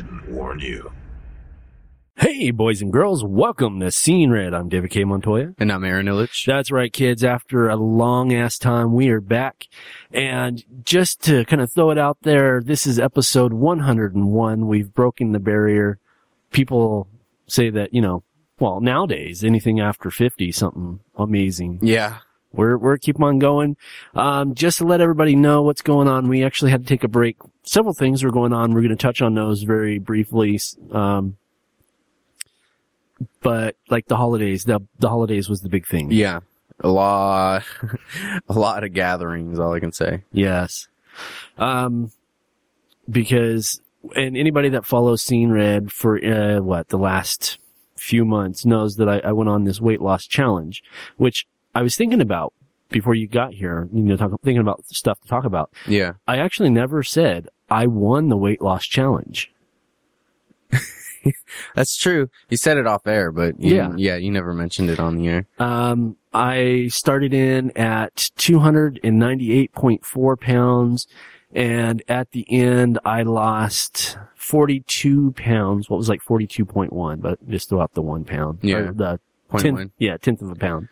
Didn't warn you. Hey, boys and girls, welcome to Scene Red. I'm David K. Montoya. And I'm Aaron Illich. That's right, kids. After a long ass time, we are back. And just to kind of throw it out there, this is episode 101. We've broken the barrier. People say that, you know, well, nowadays, anything after 50, something amazing. Yeah. We're, we're keeping on going. Um, just to let everybody know what's going on, we actually had to take a break. Several things were going on. We're going to touch on those very briefly. Um, but like the holidays, the, the holidays was the big thing. Yeah. A lot, a lot of gatherings, all I can say. Yes. Um, because, and anybody that follows Scene Red for, uh, what, the last few months knows that I, I went on this weight loss challenge, which I was thinking about before you got here, you know, talk, thinking about stuff to talk about. Yeah. I actually never said I won the weight loss challenge. That's true. You said it off air, but you, Yeah. yeah, you never mentioned it on the air. Um, I started in at 298.4 pounds and at the end I lost 42 pounds. What was like 42.1, but just throw out the one pound. Yeah. The Point tenth, one. yeah, tenth of a pound.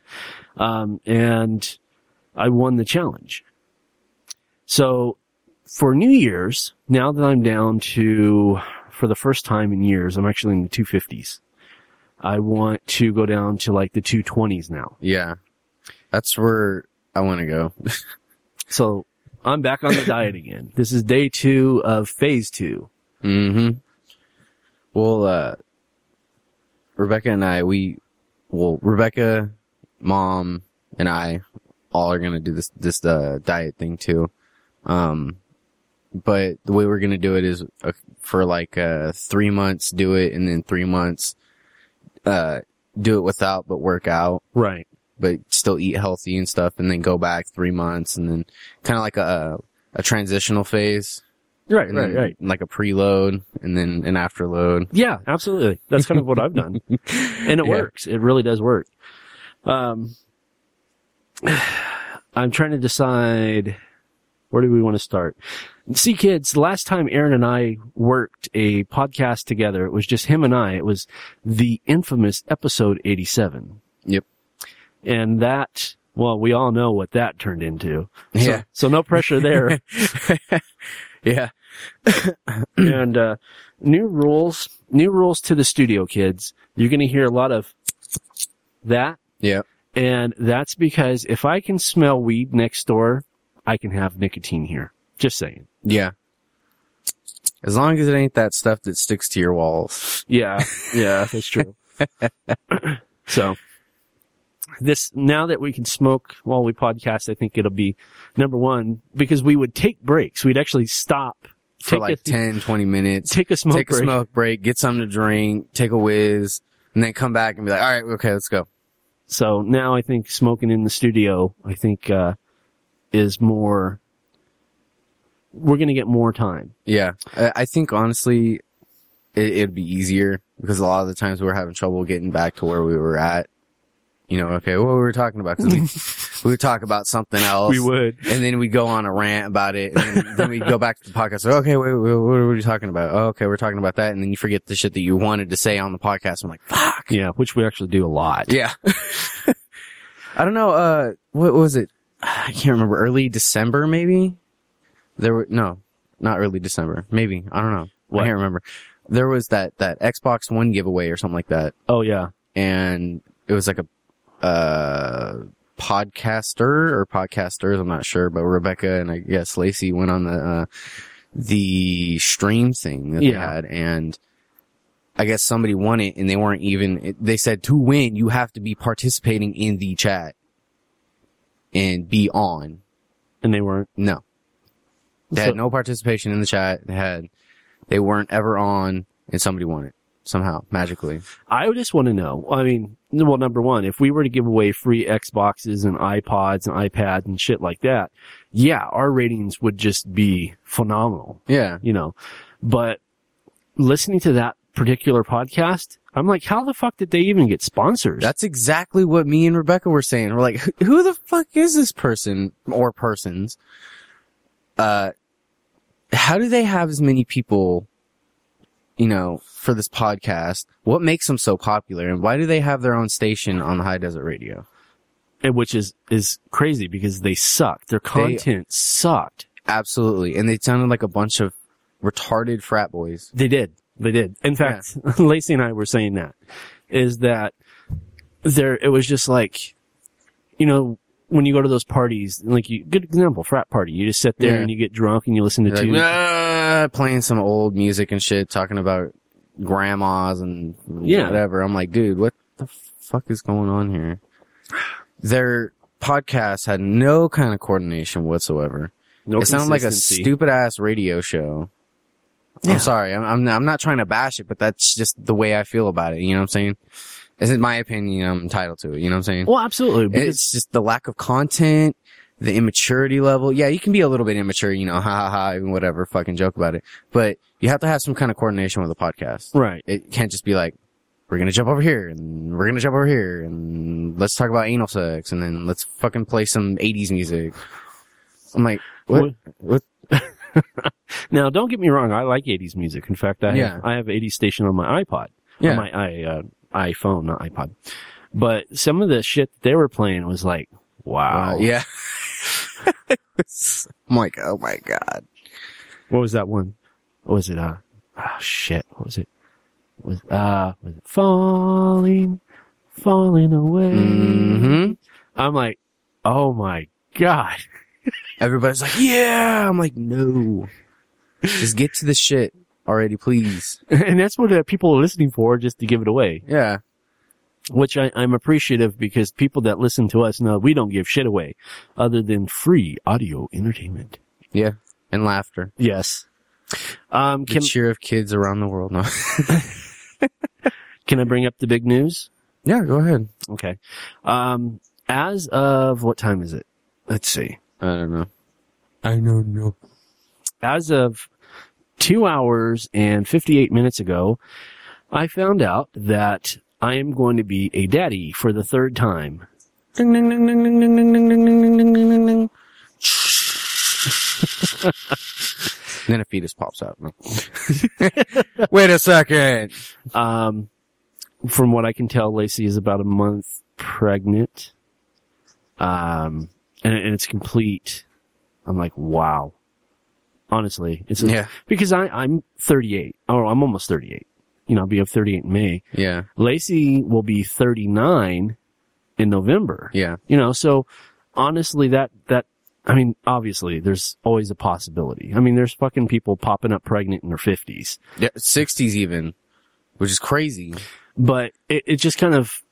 Um, and I won the challenge. So for New Year's, now that I'm down to, for the first time in years, I'm actually in the 250s. I want to go down to like the 220s now. Yeah. That's where I want to go. So I'm back on the diet again. This is day two of phase two. mm-hmm. Well, uh, Rebecca and I, we, well, Rebecca, mom, and I all are going to do this, this, uh, diet thing too. Um, but the way we're going to do it is uh, for like, uh, three months do it and then three months, uh, do it without, but work out, Right. but still eat healthy and stuff and then go back three months and then kind of like a, a transitional phase. Right, and right, then right. Like a preload and then an afterload. Yeah, absolutely. That's kind of what I've done. And it Yeah. works. It really does work. Um, I'm trying to decide where do we want to start? See, kids, last time Aaron and I worked a podcast together, it was just him and I. It was the infamous episode 87. Yep. And that, well, we all know what that turned into. So- Yeah. So, no pressure there. Yeah. and, uh, new rules, new rules to the studio, kids. You're going to hear a lot of that. Yeah. And that's because if I can smell weed next door, I can have nicotine here. Just saying. Yeah. As long as it ain't that stuff that sticks to your walls. Yeah. Yeah, that's true. so this, now that we can smoke while we podcast, I think it'll be number one because we would take breaks. We'd actually stop, For take like a, 10, 20 minutes. take a smoke take break. a smoke break, get something to drink, take a whiz, and then come back and be like, all right, okay, let's go. So now I think smoking in the studio, I think, uh, is more, we're going to get more time. Yeah. I, I think honestly, it, it'd be easier because a lot of the times we're having trouble getting back to where we were at. You know, okay, what were we talking about? 'Cause we, we would talk about something else. We would. And then we'd go on a rant about it. And then, then we'd go back to the podcast. Like, okay, wait, wait, what are we talking about? Oh, okay, we're talking about that. And then you forget the shit that you wanted to say on the podcast. I'm like, fuck. Yeah, which we actually do a lot. Yeah. I don't know. Uh, what was it? I can't remember. Early December, maybe. There were no, not early December. Maybe I don't know. What? I can't remember. There was that that Xbox One giveaway or something like that, Oh yeah. and it was like a uh podcaster or podcasters. I'm not sure, but Rebecca and I guess Lacey went on the uh the stream thing that they Yeah. had, and I guess somebody won it and they weren't even, they said to win, you have to be participating in the chat and be on. And they weren't. No. They So- had no participation in the chat. They had they weren't ever on and somebody won it somehow magically. I just want to know. I mean, well, number one, if we were to give away free Xboxes and iPods and iPads and shit like that, yeah, our ratings would just be phenomenal, Yeah. you know. But listening to that particular podcast, I'm like, how the fuck did they even get sponsors? That's exactly what me and Rebecca were saying. We're like, "Who- the fuck is this person or persons? Uh, how do they have as many people, you know, for this podcast? What makes them so popular? And why do they have their own station on the High Desert Radio? And which is, is crazy because they sucked. Their content sucked. Absolutely. And they sounded like a bunch of retarded frat boys. They did. They did. In fact, Lacey and I were saying that is that there, it was just like, you know, when you go to those parties, like you, good example, frat party, you just sit there Yeah. and you get drunk and you listen to two. like, "Ah," playing some old music and shit, talking about grandmas and Yeah. whatever. I'm like, dude, what the fuck is going on here? Their podcast had no kind of coordination whatsoever. no it sounded like a stupid ass radio show. Yeah. I'm sorry. I'm, I'm, I'm not trying to bash it, but that's just the way I feel about it. You know what I'm saying? This is my opinion. I'm entitled to it. You know what I'm saying? Well, absolutely. Because it's just the lack of content, the immaturity level. Yeah, you can be a little bit immature, you know, ha ha ha, and whatever, fucking joke about it. But you have to have some kind of coordination with the podcast. right. It can't just be like, we're gonna jump over here, and we're gonna jump over here, and let's talk about anal sex, and then let's fucking play some 80s music. I'm like, what? What? Now, don't get me wrong. I like 80s music. In fact, I Yeah. have, I have 80s station on my iPod. Yeah. On my I, uh, iPhone, not iPod. But some of the shit that they were playing was like, wow. Uh, yeah. I'm like, oh my god. What was that one? What was it? Uh, ah, shit. What was it? Was, uh, was it falling, falling away? hmm I'm like, oh my god. Everybody's like, yeah. I'm like, no. Just get to the shit already, please. and that's what uh, people are listening for, just to give it away. Yeah. Which I, I'm appreciative because people that listen to us know we don't give shit away other than free audio entertainment. Yeah. And laughter. Yes. Um, The can, cheer of kids around the world. No. can I bring up the big news? yeah, go ahead. Okay. Um, as of what time is it? Let's see. I don't know. I don't know. As of two hours and 58 minutes ago, I found out that I am going to be a daddy for the third time. Ding, ding, ding, ding, ding, ding, ding, ding, ding, ding, ding, ding, ding, ding. then a fetus pops out. No. Wait a second. Um, from what I can tell, Lacey is about a month pregnant. Um, and, and it's complete. I'm like, wow. Honestly, it's Yeah. because I, I'm 38. Oh, I'm almost 38. You know, I'll be up 38 in May. Yeah. Lacey will be 39 in November. Yeah. You know, so honestly, that, that, I mean, obviously, there's always a possibility. I mean, there's fucking people popping up pregnant in their 50s. Yeah. 60s even, which is crazy. But it, it just kind of,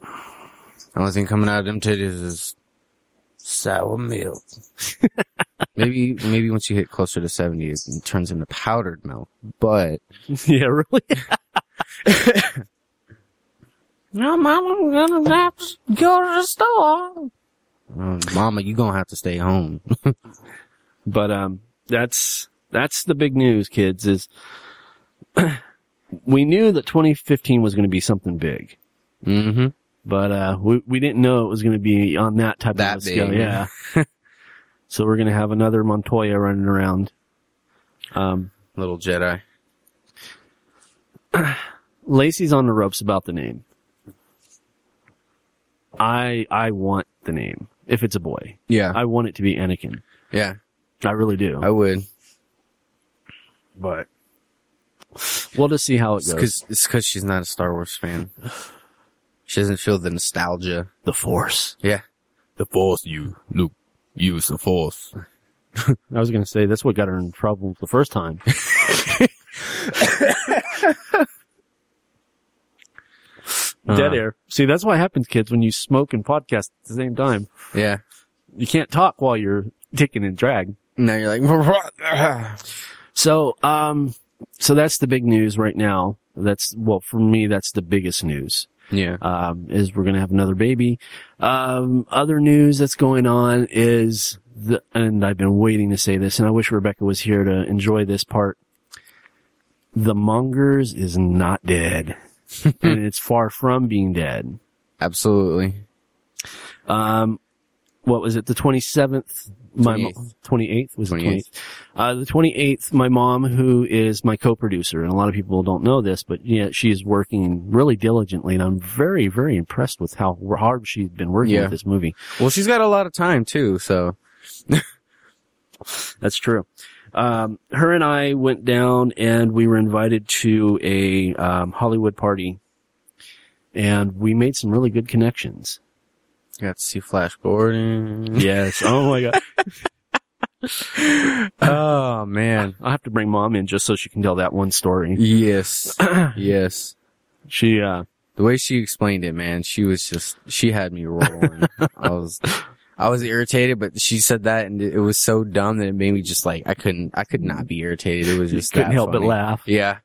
The only thing coming out of them titties is sour milk. maybe, maybe once you hit closer to 70, it turns into powdered milk. But, yeah, really? no, mama, I'm gonna have to go to the store. Uh, mama, you gonna have to stay home. But um, that's that's the big news, kids. Is we knew that 2015 was going to be something big, mm-hmm. But uh, we we didn't know it was going to be on that type That of scale. big. Yeah. so we're going to have another Montoya running around. Um, Little Jedi. Lacey's on the ropes about the name. I I want the name if it's a boy. Yeah. I want it to be Anakin. yeah. I really do. I would. but we'll just see how it goes. it's cause she's not a Star Wars fan. She doesn't feel the nostalgia. the Force. Yeah. The Force, you, Luke. Use the Force. I was going to say that's what got her in trouble the first time. Dead Uh. air. See, that's what happens, kids, when you smoke and podcast at the same time. Yeah. You can't talk while you're taking and drag. Now you're like, So, um, so that's the big news right now. That's, well, for me, that's the biggest news. Yeah. um, is we're going to have another baby. Um, other news that's going on is the, and I've been waiting to say this, and I wish Rebecca was here to enjoy this part. The Mongers is not dead, and it's far from being dead. Absolutely. Um, what was it? The 27th? My mo- 28th was the 28th. 28th. Uh, the 28th, my mom, who is my co-producer, and a lot of people don't know this, but yeah, she's working really diligently, and I'm very, very impressed with how hard she's been working Yeah. with this movie. Well, she's got a lot of time too, so That's true. Um, her and I went down and we were invited to a um, Hollywood party, and we made some really good connections. Got to see Flash Gordon. Yes. Oh my god. oh man. I'll have to bring mom in just so she can tell that one story. Yes. yes. She, uh, The way she explained it, man, she was just she had me rolling. I was I was irritated, but she said that and it was so dumb that it made me just like I couldn't I could not be irritated. It was just couldn't help funny. but laugh. Yeah.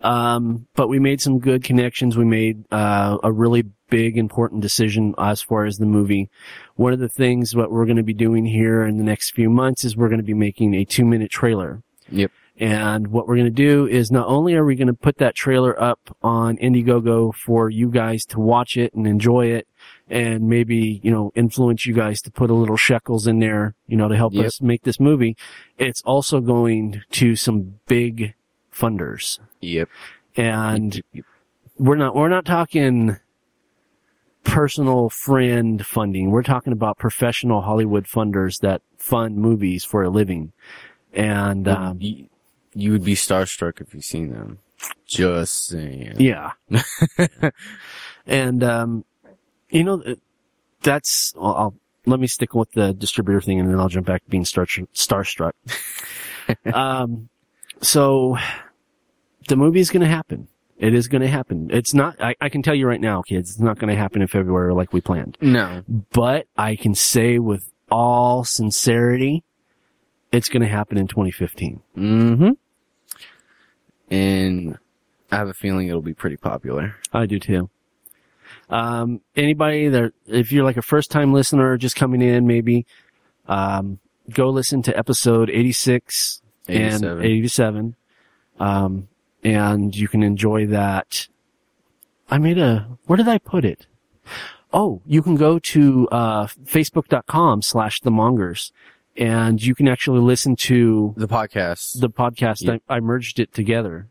Um, but we made some good connections. We made uh, a really big, important decision as far as the movie. One of the things what we're going to be doing here in the next few months is we're going to be making a two-minute trailer. Yep. And what we're going to do is not only are we going to put that trailer up on Indiegogo for you guys to watch it and enjoy it, and maybe you know influence you guys to put a little shekels in there, you know, to help Yep. us make this movie. It's also going to some big funders Yep. and we're not we're not talking personal friend funding. We're talking about professional Hollywood funders that fund movies for a living. And um, you, you would be starstruck if you seen them. Just saying. yeah, and um, you know that's I'll, I'll let me stick with the distributor thing, and then I'll jump back to being star starstruck. um, so the movie is going to happen. It is going to happen. It's not. I, I can tell you right now, kids. It's not going to happen in February like we planned. No. But I can say with all sincerity, it's going to happen in 2015. Mm-hmm. And I have a feeling it'll be pretty popular. I do too. Um, anybody that, if you're like a first time listener just coming in, maybe, um, go listen to episode 86 and 87. 87. Um, and you can enjoy that. I made a, where did I put it? Oh, you can go to, uh, facebook.com slash the mongers and you can actually listen to The podcast. the podcast. Yeah. I, I merged it together.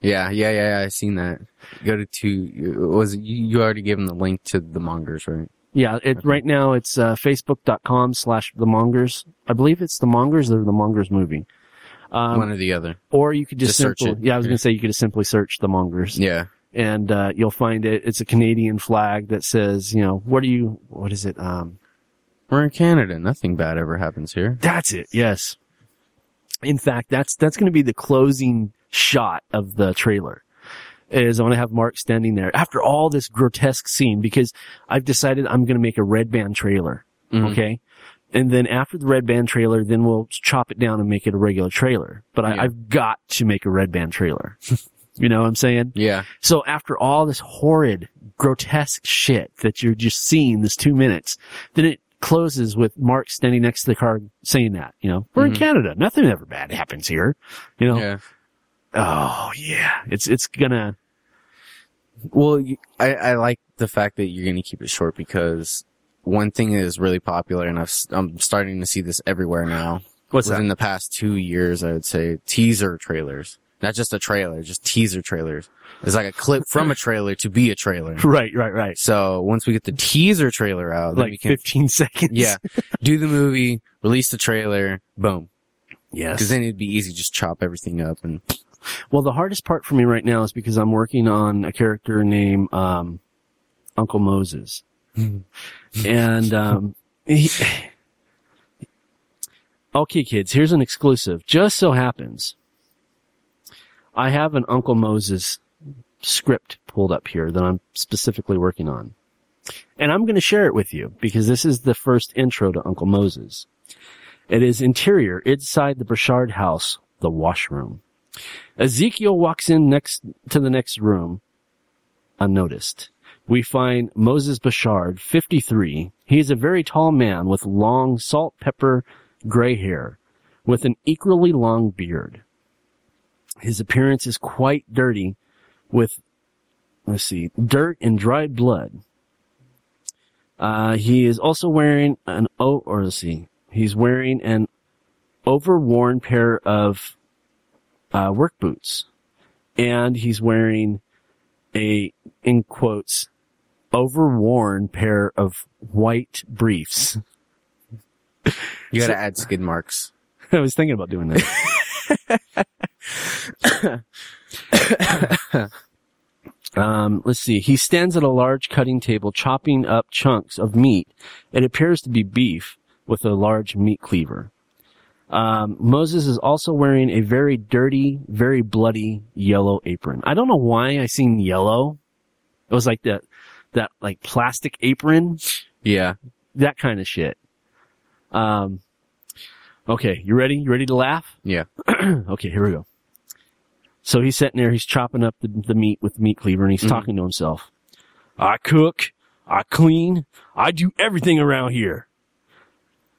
yeah, yeah, yeah, yeah. I seen that. Go to two. Was it, you, already gave them the link to the mongers, right? Yeah, it, right now it's uh, facebook.com slash the mongers. I believe it's the mongers or the mongers movie. Um, One or the other. or you could just, just search simply, it. yeah, I was Yeah. going to say you could just simply search the mongers Yeah. and, uh, you'll find it. It's a Canadian flag that says, you know, what are you, what is it? Um, We're in Canada. Nothing bad ever happens here. that's it. Yes. In fact, that's, that's going to be the closing shot of the trailer. Is I want to have Mark standing there after all this grotesque scene because I've decided I'm going to make a red band trailer. Mhm. Okay. And then after the red band trailer, then we'll chop it down and make it a regular trailer. But I, Yeah. I've got to make a red band trailer. you know what I'm saying? Yeah. So after all this horrid, grotesque shit that you're just seeing this two minutes, then it closes with Mark standing next to the car saying that, you know, we're in Mhm. Canada. Nothing ever bad happens here. You know? Yeah. Oh yeah. It's, it's gonna, Well, I, I like the fact that you're going to keep it short because one thing that is really popular, and I've, I'm starting to see this everywhere now. what's that? the past two years, I would say teaser trailers. Not just a trailer, just teaser trailers. It's like a clip from a trailer to be a trailer. Right, right, right. So once we get the teaser trailer out, then we Like can, 15 seconds. yeah, do the movie, release the trailer, boom. Yes. Because then it'd be easy to just chop everything up and Well, the hardest part for me right now is because I'm working on a character named um, Uncle Moses, and um, he, okay, kids, here's an exclusive. Just so happens, I have an Uncle Moses script pulled up here that I'm specifically working on, and I'm going to share it with you because this is the first intro to Uncle Moses. It is interior inside the Burchard house, the washroom. Ezekiel walks in next to the next room unnoticed. We find Moses Bashard, 53. He is a very tall man with long salt pepper gray hair with an equally long beard. His appearance is quite dirty with, let's see, dirt and dried blood. Uh, he is also wearing an, oh, or let's see, he's wearing an overworn pair of, uh, work boots. And he's wearing a, in quotes, overworn pair of white briefs. You gotta add skid marks. I was thinking about doing that. um, let's see. He stands at a large cutting table chopping up chunks of meat. It appears to be beef with a large meat cleaver. Um, Moses is also wearing a very dirty, very bloody yellow apron. I don't know why I seen yellow. It was like that, that like plastic apron Yeah. that kind of shit. Um, okay, you ready? You ready to laugh? Yeah. okay, here we go. So he's sitting there, he's chopping up the, the meat with the meat cleaver and he's Mhm. talking to himself. I cook, I clean, I do everything around here.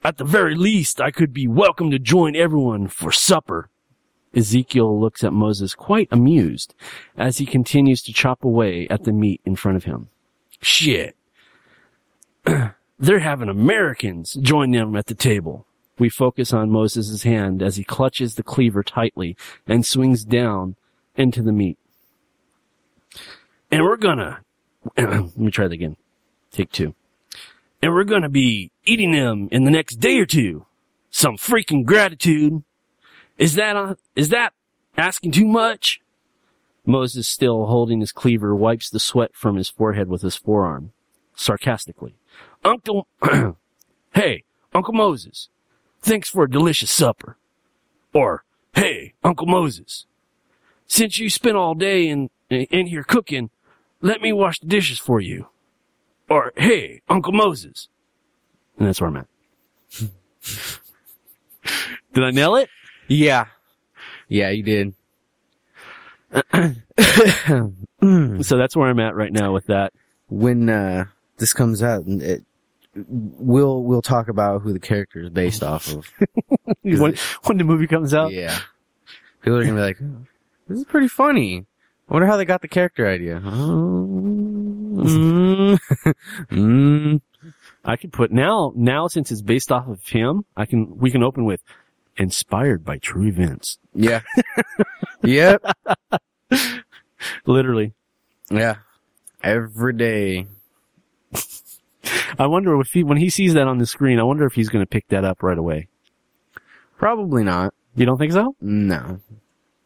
At the very least, I could be welcome to join everyone for supper. Ezekiel looks at Moses quite amused as he continues to chop away at the meat in front of him. Shit. They're having Americans join them at the table. We focus on Moses' hand as he clutches the cleaver tightly and swings down into the meat. And we're gonna, let me try that again. Take two. And we're gonna be eating them in the next day or two. Some freaking gratitude. Is that, uh, is that asking too much? Moses, still holding his cleaver, wipes the sweat from his forehead with his forearm, sarcastically. Uncle, hey, Uncle Moses, thanks for a delicious supper. Or, hey, Uncle Moses, since you spent all day in, in here cooking, let me wash the dishes for you. Or, hey, Uncle Moses. And that's where I'm at. Did I nail it? Yeah. Yeah, you did. So that's where I'm at right now with that. When, uh, this comes out, it, we'll, we'll talk about who the character is based off of. when, when the movie comes out. Yeah. People are gonna be like, "Oh, this is pretty funny. I wonder how they got the character idea. Mm. mm. I could put now, now since it's based off of him, I can, we can open with inspired by true events. Yeah. yep. Literally. Yeah. Every day. I wonder if he, when he sees that on the screen, I wonder if he's going to pick that up right away. Probably not. You don't think so? No.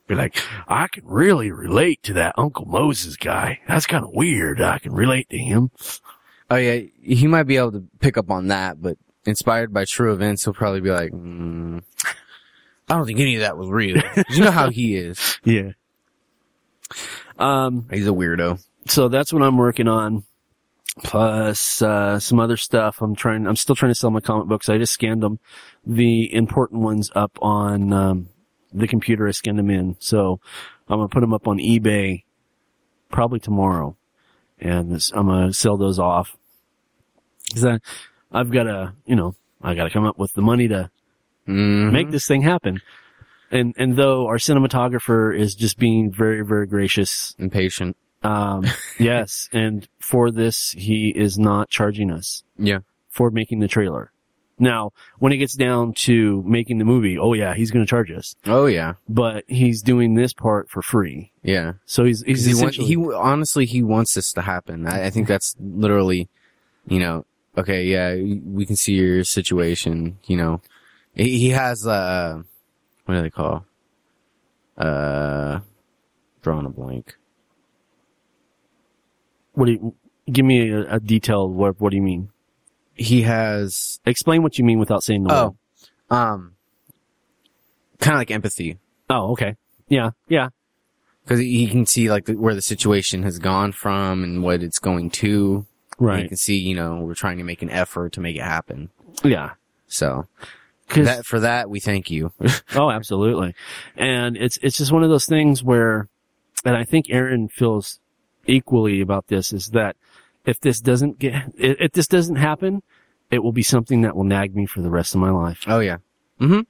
Be like, I can really relate to that Uncle Moses guy. That's kind of weird. I can relate to him. Oh yeah, he might be able to pick up on that, but inspired by true events, he'll probably be like, mm, I don't think any of that was real. you know how he is. Yeah. Um, He's a weirdo. so that's what I'm working on. Plus, uh, some other stuff. I'm trying, I'm still trying to sell my comic books. I just scanned them, the important ones up on, um, the computer. I scanned them in. So I'm going to put them up on eBay probably tomorrow. And I'm going to sell those off. Cause I, I've got to, you know, I got to come up with the money to Mhm. make this thing happen. And, and though our cinematographer is just being very, very gracious, impatient. um, yes, and for this, he is not charging us Yeah. for making the trailer. Now, when it gets down to making the movie, oh yeah, he's going to charge us, Oh yeah. but he's doing this part for free. Yeah. So he's, he's he, want, he honestly he wants this to happen. I, I think that's literally, you know, okay, yeah, we can see your situation. You know, he, he has uh, what do they call? Uh, drawing a blank. what do you, give me a, a detailed, what, what do you mean? He has Explain what you mean without saying the word. oh, um, kind of like empathy Oh, okay. Yeah, yeah. because he can see like the, where the situation has gone from and what it's going to. He Right. can see, you know, we're trying to make an effort to make it happen. Yeah. So that for that we thank you. Oh, absolutely. And it's, it's just one of those things where, and I think Aaron feels equally about this is that if this doesn't get, if this doesn't happen, it will be something that will nag me for the rest of my life. oh yeah, Mhm.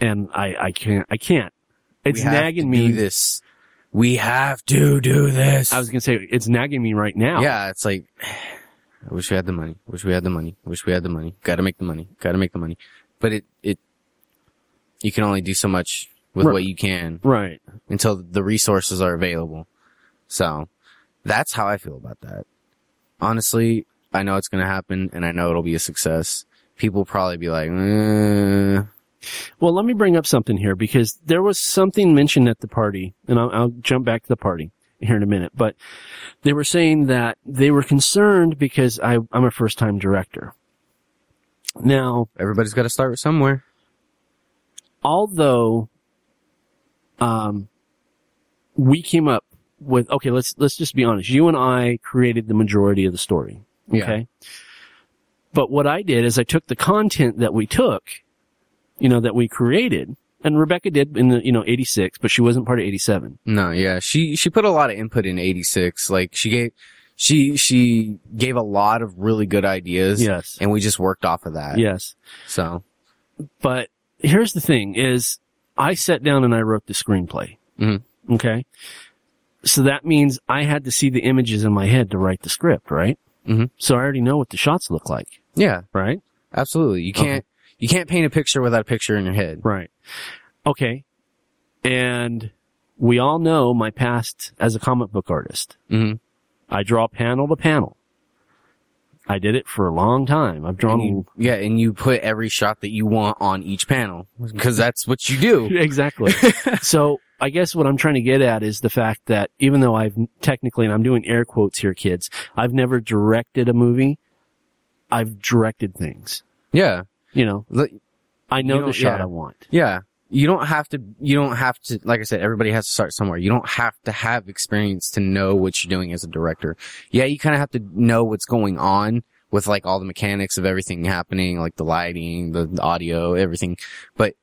And I, I can't, I can't. It's nagging me. This. We have to do this. I was going to say, it's nagging me right now. Yeah, it's like, I wish we had the money. Wish we had the money. Wish we had the money. Gotta make the money. Gotta make the money. But it, it, you can only do so much with Right. what you can Right. until the resources are available. So that's how I feel about that. Honestly, I know it's going to happen and I know it'll be a success. People will probably be like, eh, Well, let me bring up something here because there was something mentioned at the party, and I'll, I'll jump back to the party here in a minute. But they were saying that they were concerned because I, I'm a first time director. Now, everybody's got to start somewhere. although, um, we came up with, okay, let's, let's just be honest. You and I created the majority of the story. Yeah. Okay. But what I did is I took the content that we took, you know, that we created, and Rebecca did in the, you know, 86, but she wasn't part of 87. No, yeah. She, she put a lot of input in 86. Like she gave, she, she gave a lot of really good ideas. Yes. And we just worked off of that. Yes. So, But here's the thing is I sat down and I wrote the screenplay. Mhm. Okay. So that means I had to see the images in my head to write the script, right? Mhm. So I already know what the shots look like, yeah, right? absolutely. You can't, you can't paint a picture without a picture in your head. Right. Okay. And we all know my past as a comic book artist. hmm I draw panel to panel. I did it for a long time. I've And drawn you, yeah, and you put every shot that you want on each panel because that's what you do. exactly. so I guess what I'm trying to get at is the fact that even though I've technically, and I'm doing air quotes here, kids, I've never directed a movie. I've directed things. Yeah. You know, I know You the shot yeah. I want. Yeah. You don't have to, you don't have to, like I said, everybody has to start somewhere. You don't have to have experience to know what you're doing as a director. Yeah, you kind of have to know what's going on with like all the mechanics of everything happening, like the lighting, the, the audio, everything. But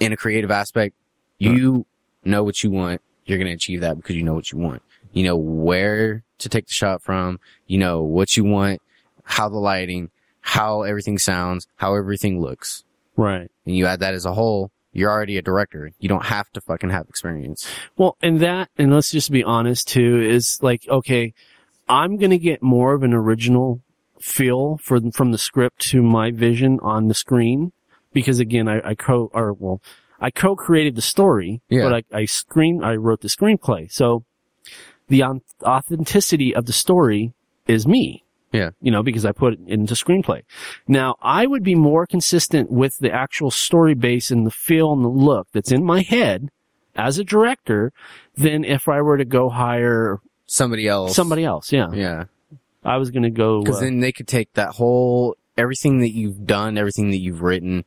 in a creative aspect, you know what you want. You're going to achieve that because you know what you want. You know where to take the shot from. You know what you want, how the lighting, how everything sounds, how everything looks Right. and you add that as a whole, you're already a director. You don't have to fucking have experience. Well, and that, and let's just be honest too, is like, okay, I'm going to get more of an original feel for, from the script to my vision on the screen. Because again, I, I co, or well, I co-created the story, Yeah. but I, I screen, I wrote the screenplay. So the au- authenticity of the story is me. Yeah. You know, because I put it into screenplay. Now, I would be more consistent with the actual story base and the feel and the look that's in my head as a director than if I were to go hire Somebody else. somebody else. Yeah. Yeah. I was going to go. Because uh, then they could take that whole, everything that you've done, everything that you've written,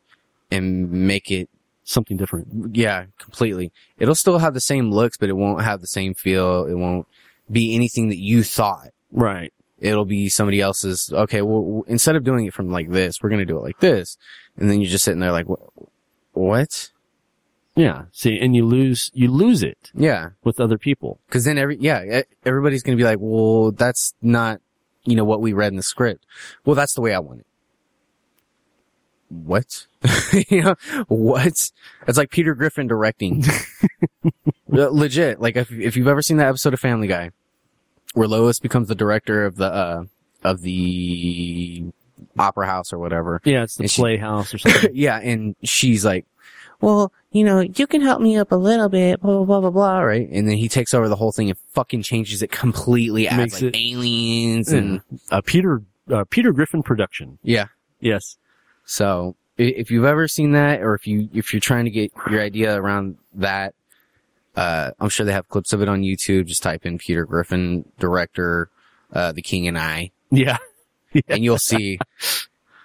and make it, something different. yeah, completely. It'll still have the same looks, but it won't have the same feel. It won't be anything that you thought. Right. It'll be somebody else's, okay, well, instead of doing it from like this, we're going to do it like this. And then you're just sitting there like, what? Yeah. See, and you lose, you lose it Yeah. with other people. Cause then every, yeah, everybody's gonna be like, well, that's not, you know, what we read in the script. Well, that's the way I want it. What? you know, what? It's like Peter Griffin directing. Legit. Like if, if you've ever seen that episode of Family Guy where Lois becomes the director of the, uh, of the opera house or whatever. Yeah. It's the And she- playhouse or something. yeah, and she's like, well, you know, you can help me up a little bit, blah, blah, blah, blah, blah, right? And then he takes over the whole thing and fucking changes it completely, adds Makes like it- aliens and, a Peter, uh, Peter Griffin production. yeah. Yes. So, if you've ever seen that, or if you, if you're trying to get your idea around that, uh, I'm sure they have clips of it on YouTube. Just type in Peter Griffin, director, uh, The King and I, Yeah. and you'll see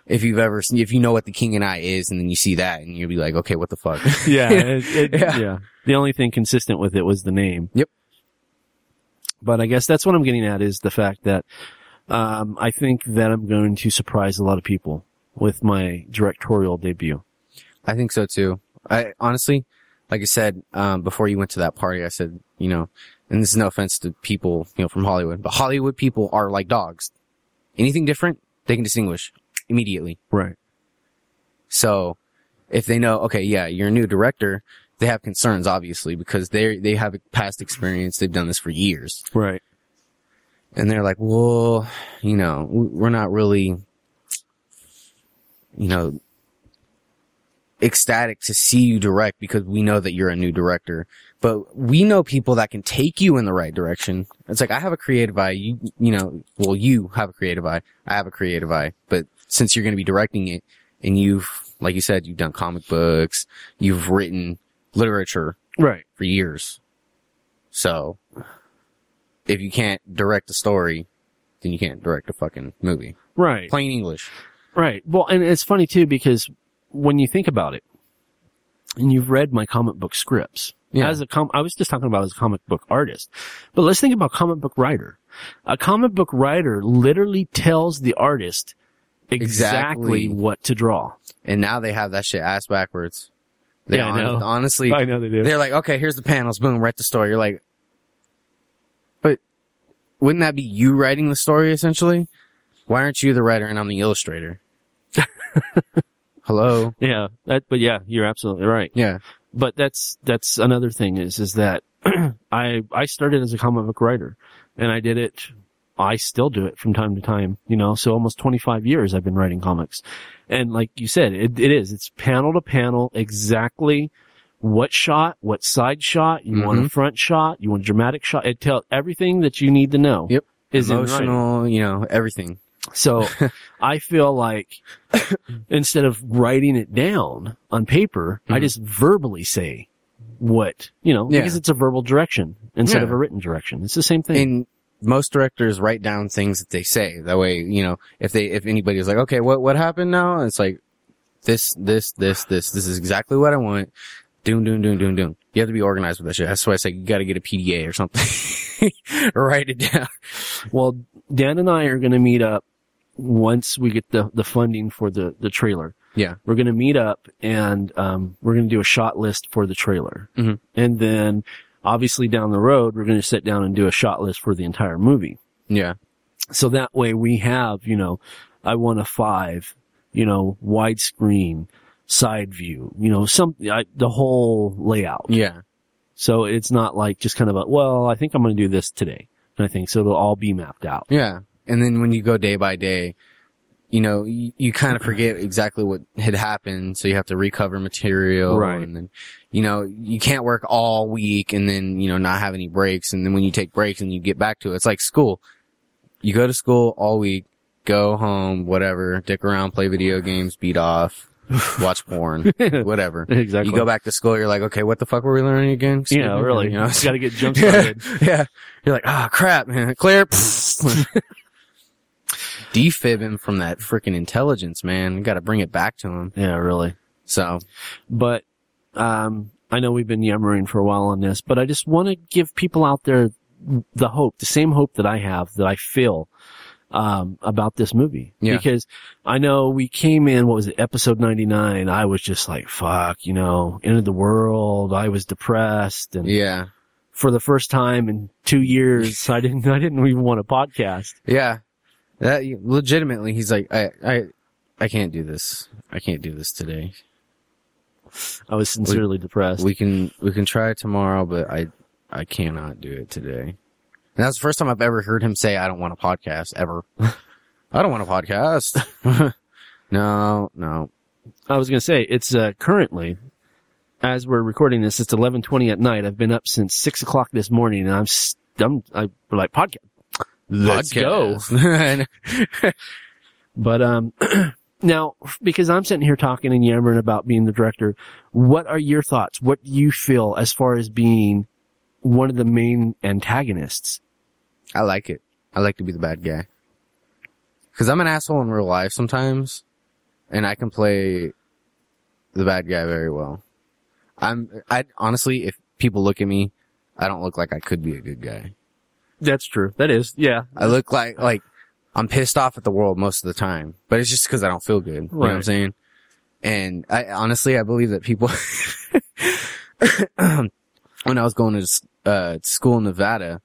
if you've ever seen, if you know what The King and I is, and then you see that, and you'll be like, okay, what the fuck? Yeah. it- it- Yeah. yeah. The only thing consistent with it was the name. Yep. But I guess that's what I'm getting at is the fact that, um, I think that I'm going to surprise a lot of people with my directorial debut. I think so too. I honestly, like I said, um, before you went to that party, I said, you know, and this is no offense to people, you know, from Hollywood, but Hollywood people are like dogs. Anything different, they can distinguish immediately. Right. So if they know, okay, yeah, you're a new director, they have concerns, obviously, because they they have past experience. They've done this for years. Right. and they're like, well, you know, we're not really, you know, ecstatic to see you direct because we know that you're a new director, but we know people that can take you in the right direction. It's like, I have a creative eye. You, you know, well, you have a creative eye. I have a creative eye, but since you're going to be directing it and you've, like you said, you've done comic books, you've written literature, Right. for years. So, if you can't direct a story, then you can't direct a fucking movie. Right. Plain English. Right. Well, and it's funny too because when you think about it, and you've read my comic book scripts. Yeah. As a com, I was just talking about as a comic book artist, but let's think about comic book writer. A comic book writer literally tells the artist exactly, Exactly. what to draw. And now they have that shit ass backwards. They Yeah, I know. honestly, know they do. they're like, okay, here's the panels, boom, write the story. You're like, but wouldn't that be you writing the story essentially? Why aren't you the writer and I'm the illustrator? Hello? Yeah. That, but yeah, you're absolutely right. Yeah. but that's that's another thing is is that I I started as a comic book writer and I did it I still do it from time to time, you know, so almost 25 years I've been writing comics. And like you said, it, it is, it's panel to panel exactly what shot, what side shot, you want a Mhm. front shot, you want a dramatic shot, it tell everything that you need to know. Yep. Is in. Emotional, you know, everything. So I feel like instead of writing it down on paper, I Mhm. just verbally say what, you know, Yeah. because it's a verbal direction instead of a written direction. It's the same thing. And most directors write down things that they say. That way, you know, if they, if anybody's like, okay, what, what happened now? It's like, this, this, this, this, this is exactly what I want. Doom, doom, doom, doom, doom. You have to be organized with that shit. That's why I say you gotta get a PDA or something. write it down. well, Dan and I are going to meet up once we get the, the funding for the, the trailer. Yeah. We're going to meet up and, um, we're going to do a shot list for the trailer. Mhm. And then obviously down the road, we're going to sit down and do a shot list for the entire movie. Yeah. So that way we have, you know, I want a five, you know, widescreen, side view, you know, some, I, the whole layout. Yeah. So it's not like just kind of a, well, I think I'm going to do this today. And I think so it'll all be mapped out. Yeah. And then when you go day by day, you know, you, you kind of forget exactly what had happened. So you have to recover material. Right. And then, you know, you can't work all week and then, you know, not have any breaks. And then when you take breaks and you get back to it, it's like school. You go to school all week, go home, whatever, dick around, play video games, beat off, watch porn, whatever. exactly. You go back to school, you're like, okay, what the fuck were we learning again? Excuse Yeah, me? really. You know, got to get jump yeah, started. yeah. You're like, ah, crap, man. Clear. Defib him from that freaking intelligence, man. You got to bring it back to him. yeah, really. So, But, um, I know we've been yammering for a while on this, but I just want to give people out there the hope, the same hope that I have, that I feel, um, about this movie. Yeah. Because I know we came in, what was it, episode 99. I was just like, fuck, you know, end of the world. I was depressed. And yeah, for the first time in two years, I didn't, I didn't even want a podcast. yeah. That legitimately, he's like, I, I, I can't do this. I can't do this today. I was sincerely depressed. We can, we can try it tomorrow, but I, I cannot do it today. And that's the first time I've ever heard him say, I don't want a podcast ever. I don't want a podcast. no, no. I was going to say it's uh, currently, as we're recording this, it's eleven twenty at night. I've been up since six o'clock this morning, and I'm st- I'm I like podcast. Let's go. But um, now because I'm sitting here talking and yammering about being the director, what are your thoughts? What do you feel as far as being one of the main antagonists? I like it. I like to be the bad guy. Cause I'm an asshole in real life sometimes, and I can play the bad guy very well. I'm, I honestly, if people look at me, I don't look like I could be a good guy. That's true. That is, yeah. I look like, like, I'm pissed off at the world most of the time, but it's just because I don't feel good. You know what I'm Right. saying? And I honestly, I believe that people, when I was going to s- uh, school in Nevada,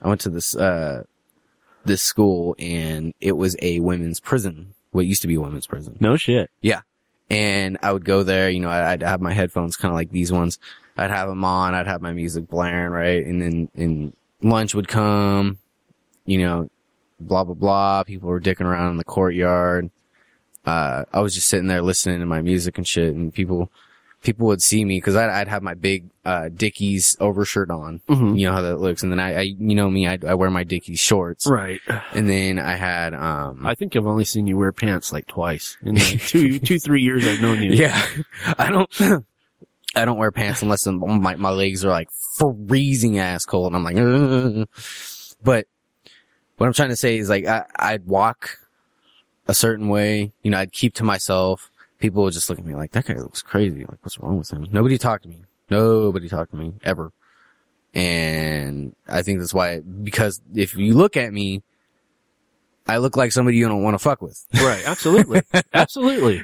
I went to this, uh, this school and it was a women's prison. What used to be a women's prison No shit. Yeah. And I would go there, you know, I'd have my headphones kind of like these ones. I'd have them on. I'd have my music blaring, right? And then, and lunch would come, you know, blah, blah, blah. People were dicking around in the courtyard. Uh, I was just sitting there listening to my music and shit and people, people would see me cause I'd, I'd have my big, uh, Dickies overshirt on. Mhm. You know how that looks. And then I, I you know me, I, I wear my Dickies shorts. Right. And then I had, um, I think I've only seen you wear pants like twice in like two, two, three years I've known you. Yeah, I don't. I don't wear pants unless my my legs are like freezing ass cold, and I'm like. "Ugh." But what I'm trying to say is like I I'd walk a certain way, you know, I'd keep to myself. People would just look at me like that guy looks crazy. Like what's wrong with him? Nobody talked to me. Nobody talked to me ever. And I think that's why because if you look at me. I look like somebody you don't want to fuck with. Right. Absolutely. Absolutely.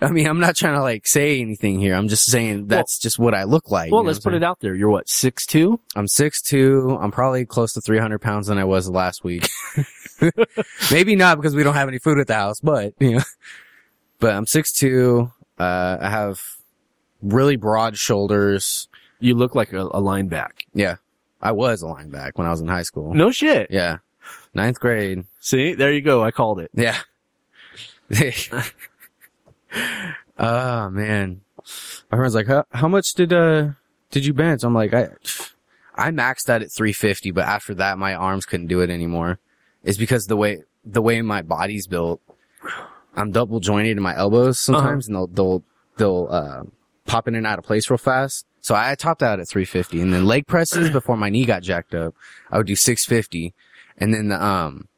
I mean, I'm not trying to like say anything here. I'm just saying that's just what I look like. Well, let's put it out there. You're what, six two? I'm six two. I'm probably close to 300 pounds than I was last week. Maybe not because we don't have any food at the house, but, you know, but I'm 6'2". Uh, I have really broad shoulders. You look like a, a line. Yeah. I was a linebacker when I was in high school. No shit. Yeah. Ninth grade. See, there you go. I called it. Yeah. oh man. My friend's like, how, how much did, uh, did you bench? I'm like, I, I maxed out at 350, but after that, my arms couldn't do it anymore. It's because the way, the way my body's built, I'm double jointed in my elbows sometimes and they'll, they'll, they'll, uh, pop in and out of place real fast. So I topped out at 350 and then leg presses before my knee got jacked up. I would do 650 and then the, um,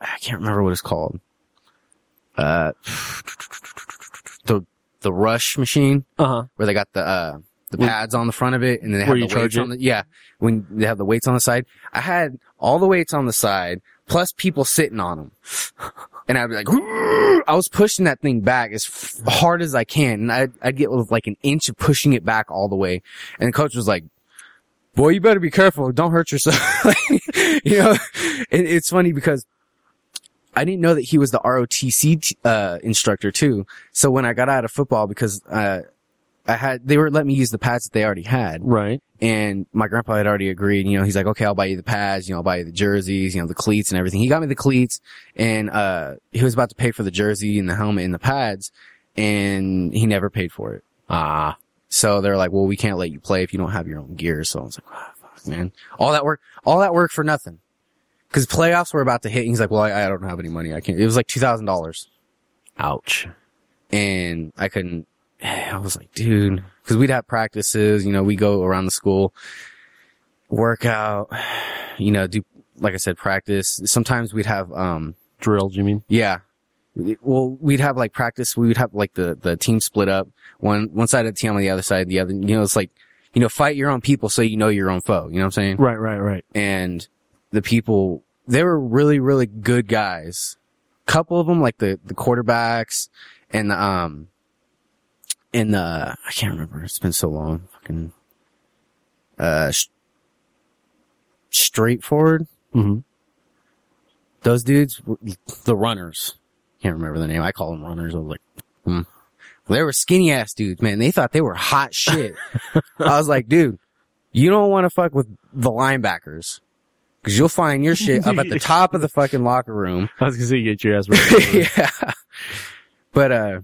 I can't remember what it's called. Uh, the, the rush machine Uh huh. where they got the, uh, the pads on the front of it and then they have the weights on the, yeah, when they have the weights on the side. I had all the weights on the side plus people sitting on them. And I'd be like, I was pushing that thing back as f- hard as I can. And I'd, I'd get like an inch of pushing it back all the way. And the coach was like, boy, you better be careful. Don't hurt yourself. you know, and it's funny because I didn't know that he was the ROTC, uh, instructor too. So when I got out of football, because, uh, I had, they were letting me use the pads that they already had. Right. And my grandpa had already agreed, you know, he's like, okay, I'll buy you the pads, you know, I'll buy you the jerseys, you know, the cleats and everything. He got me the cleats and, uh, he was about to pay for the jersey and the helmet and the pads and he never paid for it. Ah. So they're like, well, we can't let you play if you don't have your own gear. So I was like, ah, fuck, man. All that work, all that work for nothing. Cause playoffs were about to hit. And he's like, well, I, I don't have any money. I can't. It was like $2,000 Ouch. and I couldn't. I was like, dude, because we'd have practices. You know, we go around the school, work out. You know, do like I said, practice. Sometimes we'd have, um, Drilled, you mean? yeah. Well, we'd have like practice. We would have like the the team split up. One one side of the team on the other side, the other. You know, it's like, you know, fight your own people so you know your own foe. You know what I'm saying? Right, right, right. and the people they were really really good guys couple of them like the the quarterbacks and the um and the i can't remember it's been so long fucking uh sh- straightforward Mm-hmm. those dudes the runners can't remember the name i call them runners i was like hmm. they were skinny ass dudes man they thought they were hot shit i was like dude you don't want to fuck with the linebackers because you'll find your shit up at the top of the fucking locker room I was gonna say, get your ass right. yeah. But, uh,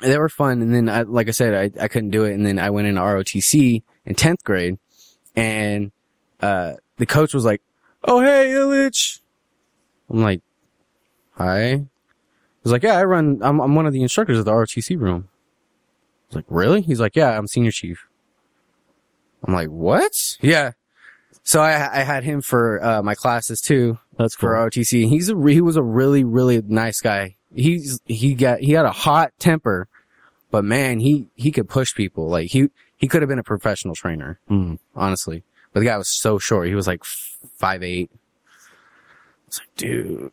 they were fun. And then I, like I said, I, I couldn't do it. And then I went into ROTC in 10th grade and, uh, the coach was like, Oh, hey, Illich. I'm like, hi. He was like, yeah, I run, I'm, I'm one of the instructors at the ROTC room. I was like, really? He's like, yeah, I'm senior chief. I'm like, what? Yeah. So I, I had him for, uh, my classes too That's for cool. OTC. He's a re- he was a really really nice guy. He's he got he had a hot temper, but man, he he could push people. Like he he could have been a professional trainer, Mm. honestly. But the guy was so short. He was like five eight. It's like, dude.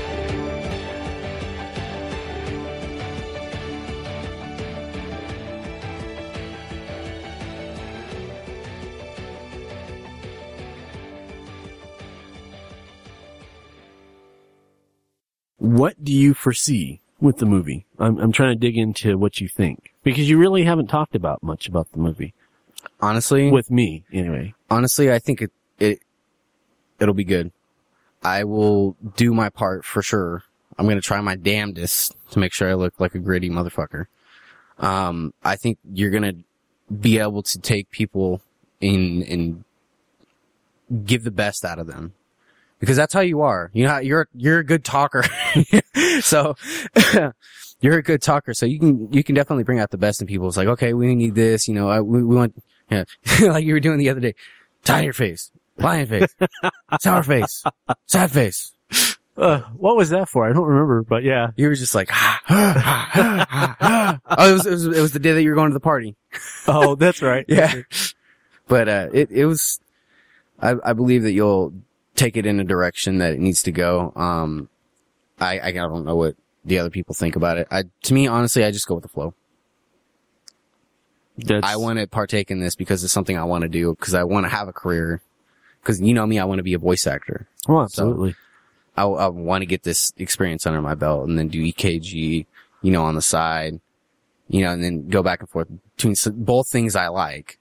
What do you foresee with the movie? I'm, I'm trying to dig into what you think because you really haven't talked about much about the movie Honestly, with me anyway. honestly, I think it, it, it'll be good. I will do my part for sure. I'm to try my damnedest to make sure I look like a gritty motherfucker. Um, I think you're to be able to take people in and give the best out of them because that's how you are. You know, you're, you're a good talker. so you're a good talker. So you can, you can definitely bring out the best in people. It's like, okay, we need this, you know, I, we, we want, yeah, like you were doing the other day. Tiger face, lion face, sour face, sad face. Uh, what was that for? I don't remember, but yeah. You were just like, oh, it was, it was, it was the day that you were going to the party. Oh, that's right. Yeah. But, uh, it, it was, I, I believe that you'll take it in a direction that it needs to go. Um, I, I don't know what the other people think about it. I, to me, honestly, I just go with the flow. That's, I want to partake in this because it's something I want to do because I want to have a career. Because you know me, I want to be a voice actor. Oh, absolutely. I, I want to get this experience under my belt and then do EKG, you know, on the side, you know, and then go back and forth between both things I like.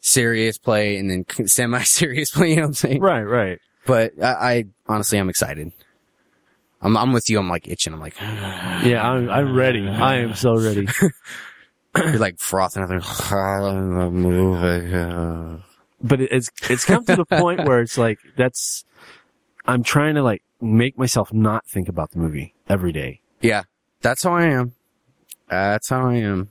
Serious play and then semi-serious play, you know what I'm saying? Right, right. But I, I honestly, I'm excited. I'm, I'm with you. I'm like itching. I'm like, Yeah, I'm, I'm ready. I am so ready. you're like frothing. I'm like, movie. uh." But it's, it's come to the point where it's like, that's, I'm trying to like make myself not think about the movie every day. Yeah, that's how I am. That's how I am.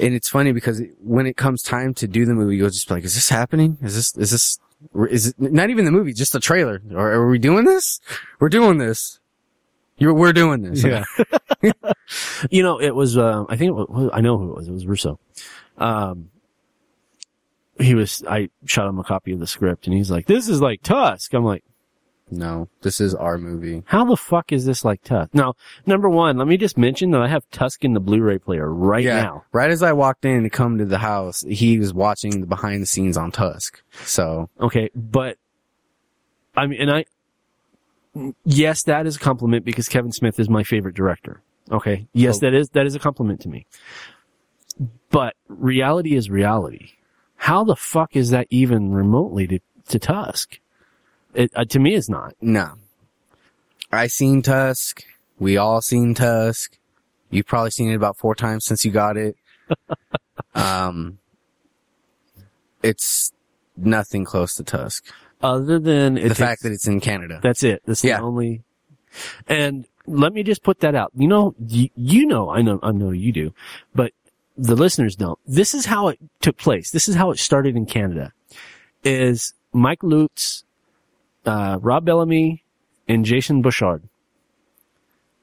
And it's funny because when it comes time to do the movie, you'll just be like, is this happening? Is this, is this, is it not even the movie, just the trailer? Or are we doing this? We're doing this. You're, we're doing this. Yeah. you know, it was, um, I think it was, I know who it was. It was Russo. Um, he was, I shot him a copy of the script and he's like, this is like Tusk. I'm like, No, this is our movie. how the fuck is this like Tusk? Now, number one, let me just mention that I have Tusk in the Blu-ray player right now. Right as I walked in to come to the house, he was watching the behind the scenes on Tusk. So Okay. But I mean, and I, yes, that is a compliment because Kevin Smith is my favorite director. Okay. Yes, Oh. that is, that is a compliment to me. But reality is reality. How the fuck is that even remotely to, to Tusk? It, uh, to me, it's not. no, I seen Tusk. We all seen Tusk. You've probably seen it about four times since you got it. um, it's nothing close to Tusk. Other than it the takes- fact that it's in Canada. That's it. That's Yeah. the only. And let me just put that out. You know, you, you know, I know, I know you do, but the listeners don't. This is how it took place. This is how it started in Canada. Is Mike Lutz, uh, Rob Bellamy, and Jason Bouchard,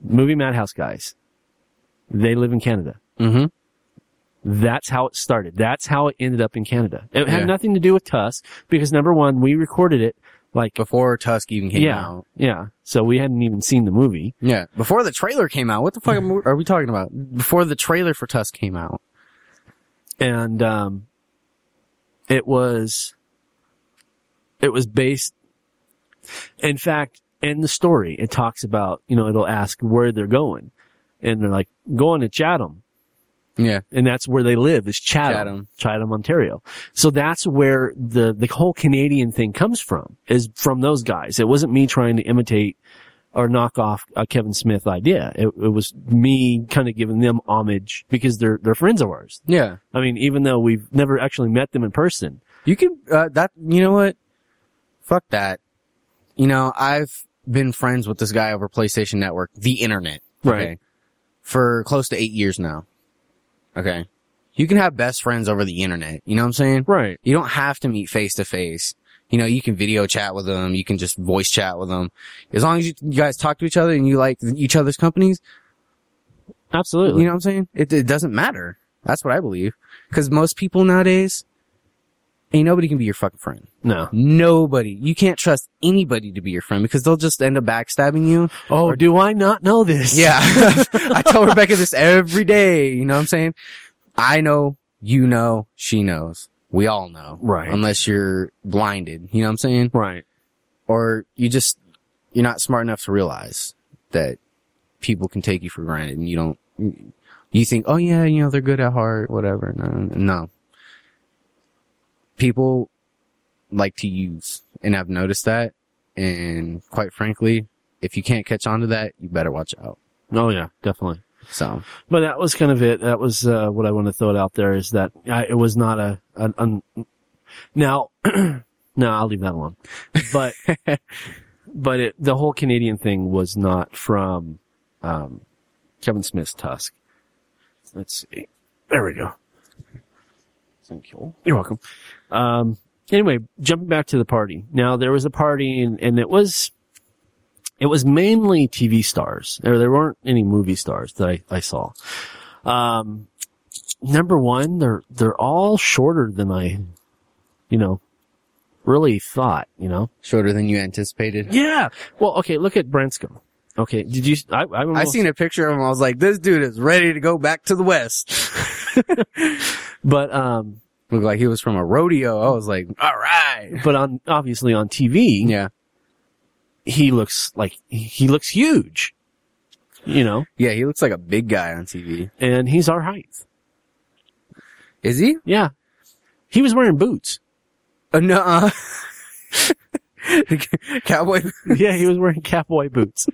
movie Madhouse guys. They live in Canada. mm-hmm. That's how it started. That's how it ended up in Canada. It had Yeah. nothing to do with Tusk because number one, we recorded it like Before Tusk even came yeah, out. yeah. So we hadn't even seen the movie. Yeah. Before the trailer came out. What the fuck are we talking about? Before the trailer for Tusk came out. and um, it was it was based. In fact, in the story, it talks about you know it'll ask where they're going, and they're like going to Chatham, Yeah. and that's where they live is Chatham, Chatham. Chatham, Ontario. So that's where the the whole Canadian thing comes from is from those guys. It wasn't me trying to imitate or knock off a Kevin Smith idea. It, it was me kind of giving them homage because they're they're friends of ours. Yeah. I mean, even though we've never actually met them in person. You can, uh, that, you know what? Fuck that. You know, I've been friends with this guy over PlayStation Network, the internet. Right. For close to eight years now. Okay. You can have best friends over the internet. You know what I'm saying? Right. You don't have to meet face to face. You know, you can video chat with them. You can just voice chat with them. As long as you, you guys talk to each other and you like each other's companies, Absolutely. you know what I'm saying? It, it doesn't matter. That's what I believe. Cause most people nowadays, ain't nobody can be your fucking friend. no. Nobody. You can't trust anybody to be your friend because they'll just end up backstabbing you. Oh, do I not know this? Yeah. I tell Rebecca this every day. You know what I'm saying? I know, you know, she knows. We all know. Right. Unless you're blinded. You know what I'm saying? Right. Or you just, you're not smart enough to realize that people can take you for granted and you don't, you think, oh yeah, you know, they're good at heart, whatever. No, no. People like to use and I've noticed that. And quite frankly, if you can't catch on to that, you better watch out. Oh yeah, definitely. So, But that was kind of it. That was uh, what I want to throw it out there is that I, it was not a an, un now. no, I'll leave that alone. But but it, the whole Canadian thing was not from um, Kevin Smith's Tusk. Let's see. There we go. Thank you. You're welcome. Um, anyway, jumping back to the party. Now there was a party and, and it was, it was mainly TV stars. There, there weren't any movie stars that I, I saw. Um, number one, they're, they're all shorter than I, you know, really thought, you know? shorter than you anticipated. Yeah. Well, okay, look at Branscombe. Okay. Did you, I, I, I seen a picture of him. I was like, this dude is ready to go back to the West. but, um, Looked like he was from a rodeo. I was like, all right. but on, obviously on TV, Yeah. he looks like, he looks huge, you know, Yeah, he looks like a big guy on TV. and he's our height. Is he? Yeah. He was wearing boots. Uh, no. Cowboy. yeah, he was wearing cowboy boots,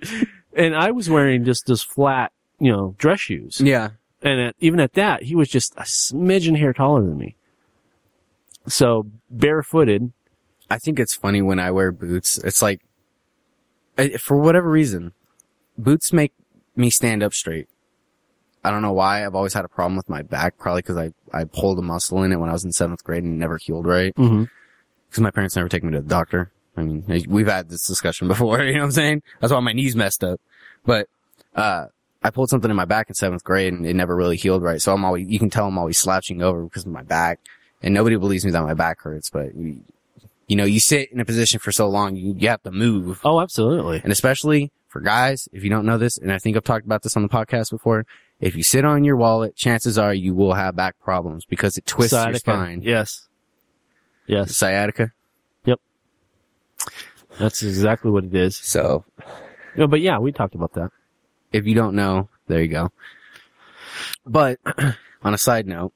and I was wearing just this flat, you know, dress shoes. Yeah. And at, even at that, he was just a smidgen hair taller than me. So barefooted. I think it's funny when I wear boots. It's like, I- for whatever reason, boots make me stand up straight. I don't know why. I've always had a problem with my back, probably because I, I pulled a muscle in it when I was in seventh grade and never healed right. Mm-hmm. Because my parents never take me to the doctor. I mean, we've had this discussion before, you know what I'm saying? That's why my knees messed up. But, uh, I pulled something in my back in seventh grade and it never really healed right. So I'm always, you can tell I'm always slouching over because of my back. And nobody believes me that my back hurts, but you, you know, you sit in a position for so long, you, you have to move. Oh, absolutely. And especially for guys, if you don't know this, and I think I've talked about this on the podcast before, if you sit on your wallet, chances are you will have back problems because it twists your spine. Yes. Yes. Sciatica. Yep. That's exactly what it is. So No, but yeah, we talked about that. If you don't know, there you go. But on a side note,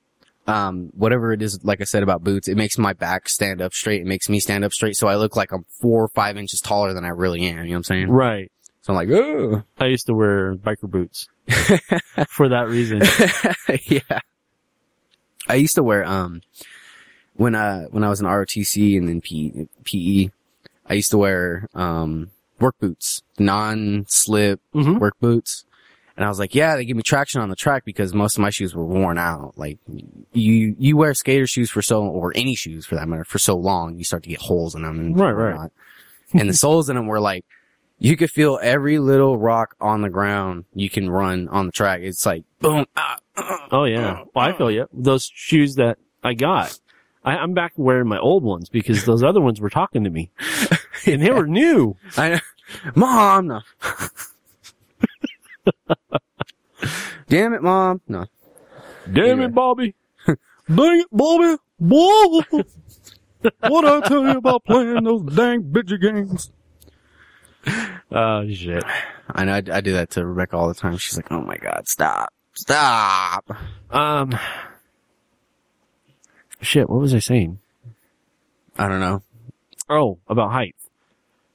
um, whatever it is, like I said about boots, it makes my back stand up straight. It makes me stand up straight. So I look like I'm four or five inches taller than I really am. You know what I'm saying? Right. So I'm like, oh, I used to wear biker boots for that reason. yeah. I used to wear, um, when, uh, when I was in ROTC and then P- PE, I used to wear, um, work boots, non-slip Mhm. work boots. And I was like, yeah, they give me traction on the track because most of my shoes were worn out. Like you, you wear skater shoes for so, or any shoes for that matter, for so long, you start to get holes in them. And Right, right. And the soles in them were like, you could feel every little rock on the ground you can run on the track. It's like boom, ah, ah, Oh yeah. Well, I feel you. Those shoes that I got, I, I'm back wearing my old ones because those other ones were talking to me, and they were new. I. Mom, no. Damn it, mom. No. Damn Yeah. it, Bobby! Dang it, Bobby! Whoa! What I tell you about playing those dang bitchy games? Oh shit! I know. I, I do that to Rebecca all the time. She's like, "Oh my god, stop, stop." Um, shit. What was I saying? I don't know. Oh, about height.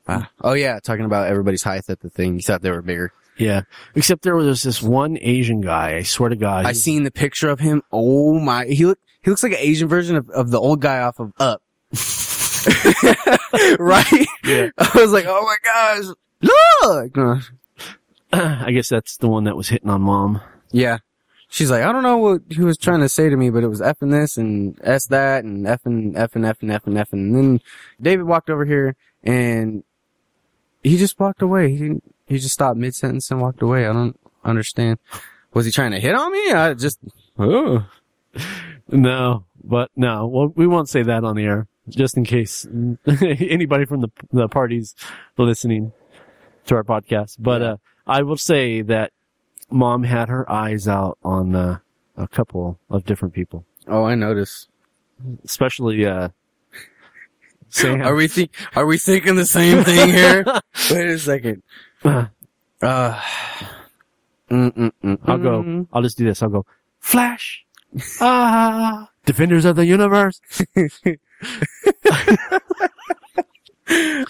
Uh, oh yeah, talking about everybody's height at the thing. You thought they were bigger. Yeah. Except there was this one Asian guy. I swear to God. I seen the picture of him. Oh my, he look he looks like an Asian version of, of the old guy off of Up. right? Yeah. I was like, oh my gosh, look. I guess that's the one that was hitting on mom. Yeah. She's like, I don't know what he was trying to say to me, but it was F and this and S that and F and F and F and F and F and then David walked over here and he just walked away. He didn't, he just stopped mid sentence and walked away. I don't understand. Was he trying to hit on me? I just, oh. No, but no. Well, we won't say that on the air, just in case anybody from the the parties listening to our podcast. But uh, I will say that mom had her eyes out on uh, a couple of different people, Oh, I noticed. especially uh, Sam. Are we think, are we thinking the same thing here? Wait a second. Uh, mm, mm, mm, I'll go. I'll just do this. I'll go. Flash. ah, defenders of the universe.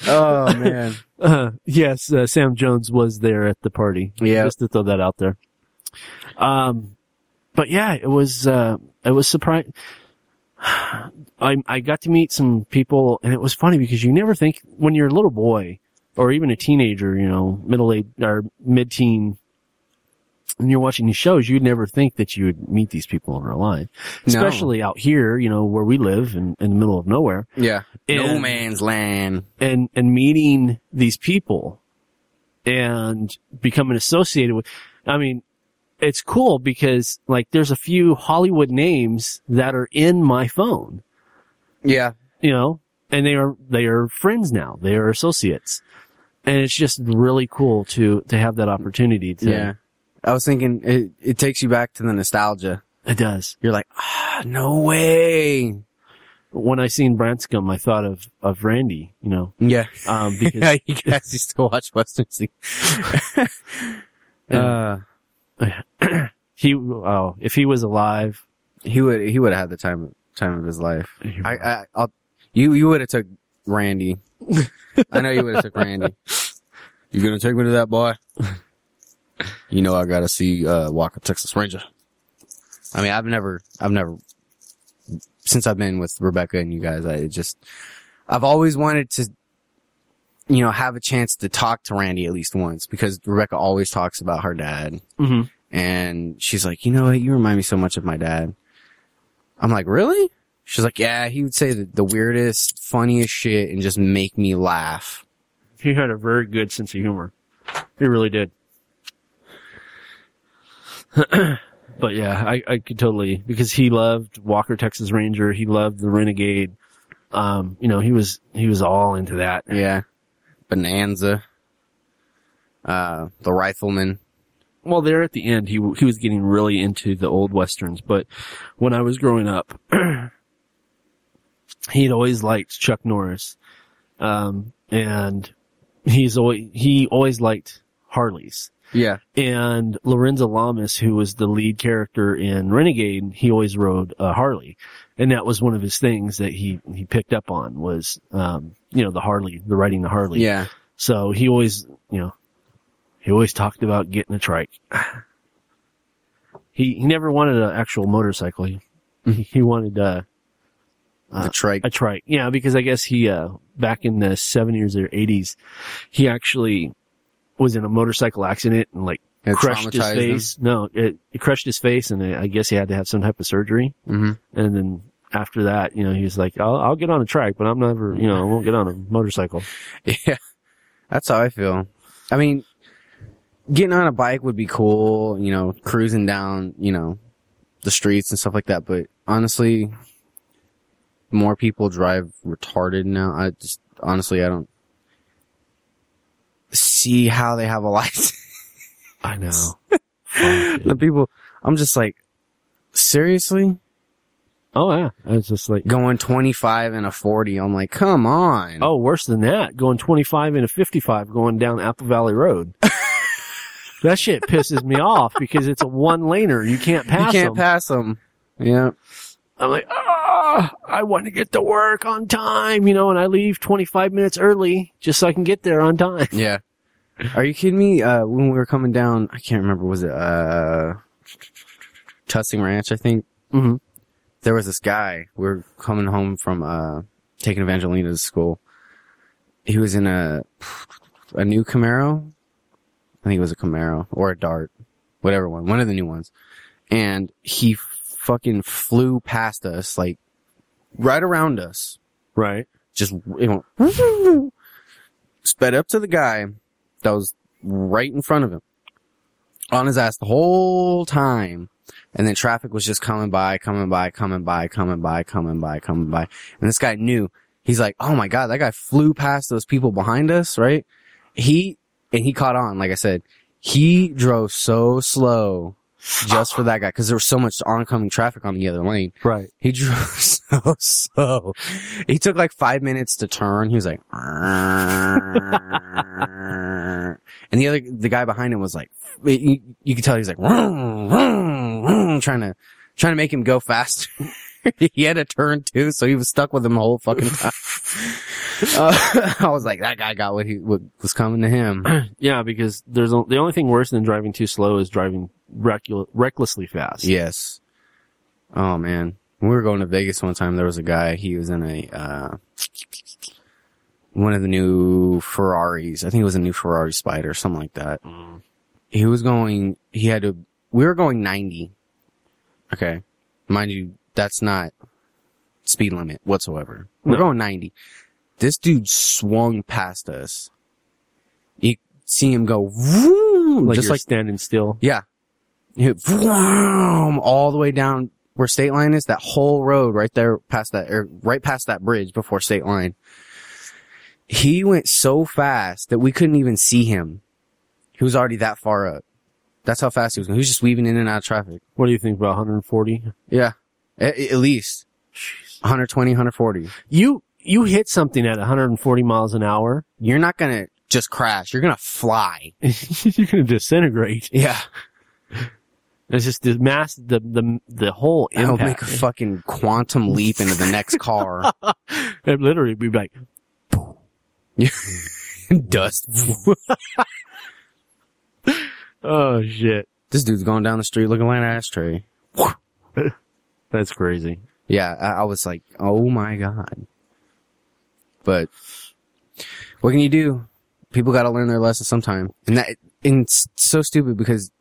Oh man. Uh, yes, uh, Sam Jones was there at the party. Yeah. Just to throw that out there. Um, but yeah, it was, uh, it was surprising. I, I got to meet some people and it was funny because you never think when you're a little boy or even a teenager, you know, middle age or mid teen, and you're watching these shows, you'd never think that you would meet these people in real life, No. especially out here, you know, where we live in, in the middle of nowhere Yeah. no man's land. and and meeting these people and becoming associated with I mean it's cool because like there's a few Hollywood names that are in my phone Yeah. you know and they are they are friends now they are associates and it's just really cool to to have that opportunity to Yeah. I was thinking it, it takes you back to the nostalgia. it does You're like, ah, no way. when I seen Branscombe I thought of of Randy you know Yeah. um because yeah, you guys used to watch Western Scene. uh, he oh if he was alive he would, he would have had the time, time of his life. I, I, I'll, you, you would have took Randy I know you would have took Randy. You gonna take me to that boy? You know I gotta see uh Walker Texas Ranger. I mean, I've never, I've never, since I've been with Rebecca and you guys, I just, I've always wanted to, you know, have a chance to talk to Randy at least once because Rebecca always talks about her dad hmm and she's like, you know what? You remind me so much of my dad. I'm like, really? She's like, yeah, he would say the, the weirdest, funniest shit and just make me laugh. He had a very good sense of humor. He really did. but yeah, I, I could totally because he loved Walker Texas Ranger. He loved the Renegade. Um, you know, he was he was all into that. Yeah. Bonanza. Uh, the rifleman. Well, there at the end, he he was getting really into the old westerns. But when I was growing up, he'd always liked Chuck Norris, um, and he's always he always liked Harleys. Yeah. And Lorenzo Lamas, who was the lead character in Renegade, he always rode a Harley, and that was one of his things that he he picked up on was um, you know the Harley, the riding the Harley. Yeah. So he always, you know, he always talked about getting a trike. He he never wanted an actual motorcycle. He he wanted uh, The trike. a trike. Yeah, because I guess he uh back in the seventies or eighties, he actually was in a motorcycle accident and like It crushed his face. No, it, it crushed his face, and I guess he had to have some type of surgery. Mhm. And then after that, you know, he was like, "I'll I'll get on a track, but I'm never, you know, I won't get on a motorcycle." Yeah. That's how I feel. I mean, getting on a bike would be cool, you know, cruising down, you know, the streets and stuff like that. But honestly, more people drive retarded now. I just, honestly, I don't see how they have a license. I know. The people, I'm just like, seriously? oh yeah, it's just like, Going 25 and a 40. I'm like, come on. oh, worse than that, going 25 and a 55 going down Apple Valley Road. that shit pisses me off because it's a one laner. You can't pass. you can't them. pass them. Yeah. I'm like, ah, I want to get to work on time, you know, and I leave 25 minutes early just so I can get there on time. Yeah. Are you kidding me? Uh, when we were coming down, I can't remember, was it, uh, Tussing Ranch, I think? Mm-hmm. There was this guy, we were coming home from, uh, taking Evangelina to school. He was in a, a new Camaro. I think it was a Camaro or a Dart, whatever one, one of the new ones. And he fucking flew past us, like, right around us. Right. Just, you know, sped up to the guy that was right in front of him on his ass the whole time. And then traffic was just coming by, coming by, coming by, coming by, coming by, coming by. And this guy knew. He's like, oh my God, that guy flew past those people behind us, right? He, and he caught on, like I said, he drove so slow just for that guy because there was so much oncoming traffic on the other lane. Right. He drove so slow. He took like five minutes to turn. He was like, and the other, the guy behind him was like, you, you could tell he was like, trying to, trying to make him go faster. he had to turn too, so he was stuck with him the whole fucking time. Uh, I was like, that guy got what he, what was coming to him. Yeah, because there's a, the only thing worse than driving too slow is driving recul- recklessly fast. Yes. Oh man. When we were going to Vegas one time, there was a guy, he was in a, uh, one of the new Ferraris. I think it was a new Ferrari Spider, something like that. Mm. He was going, he had to, we were going 90. Okay. Mind you, that's not speed limit whatsoever. We're No. going 90. This dude swung past us. You see him go, vroom, Like just like standing still. yeah. He vroom, all the way down where state line is, that whole road right there past that, or right past that bridge before state line. He went so fast that we couldn't even see him. He was already that far up. That's how fast he was going. He was just weaving in and out of traffic. What do you think about 140? Yeah. At, at least. 120, 140. You you hit something at 140 miles an hour, You're not gonna just crash. You're gonna fly. you're gonna disintegrate. Yeah. It's just the mass, the the the whole That'll make a fucking quantum leap into the next car. It literally be like, Dust. Oh shit. this dude's going down the street looking like an ashtray. That's crazy. Yeah, I, I was like, oh my god. But what can you do? People got to learn their lesson sometime, and that and it's so stupid because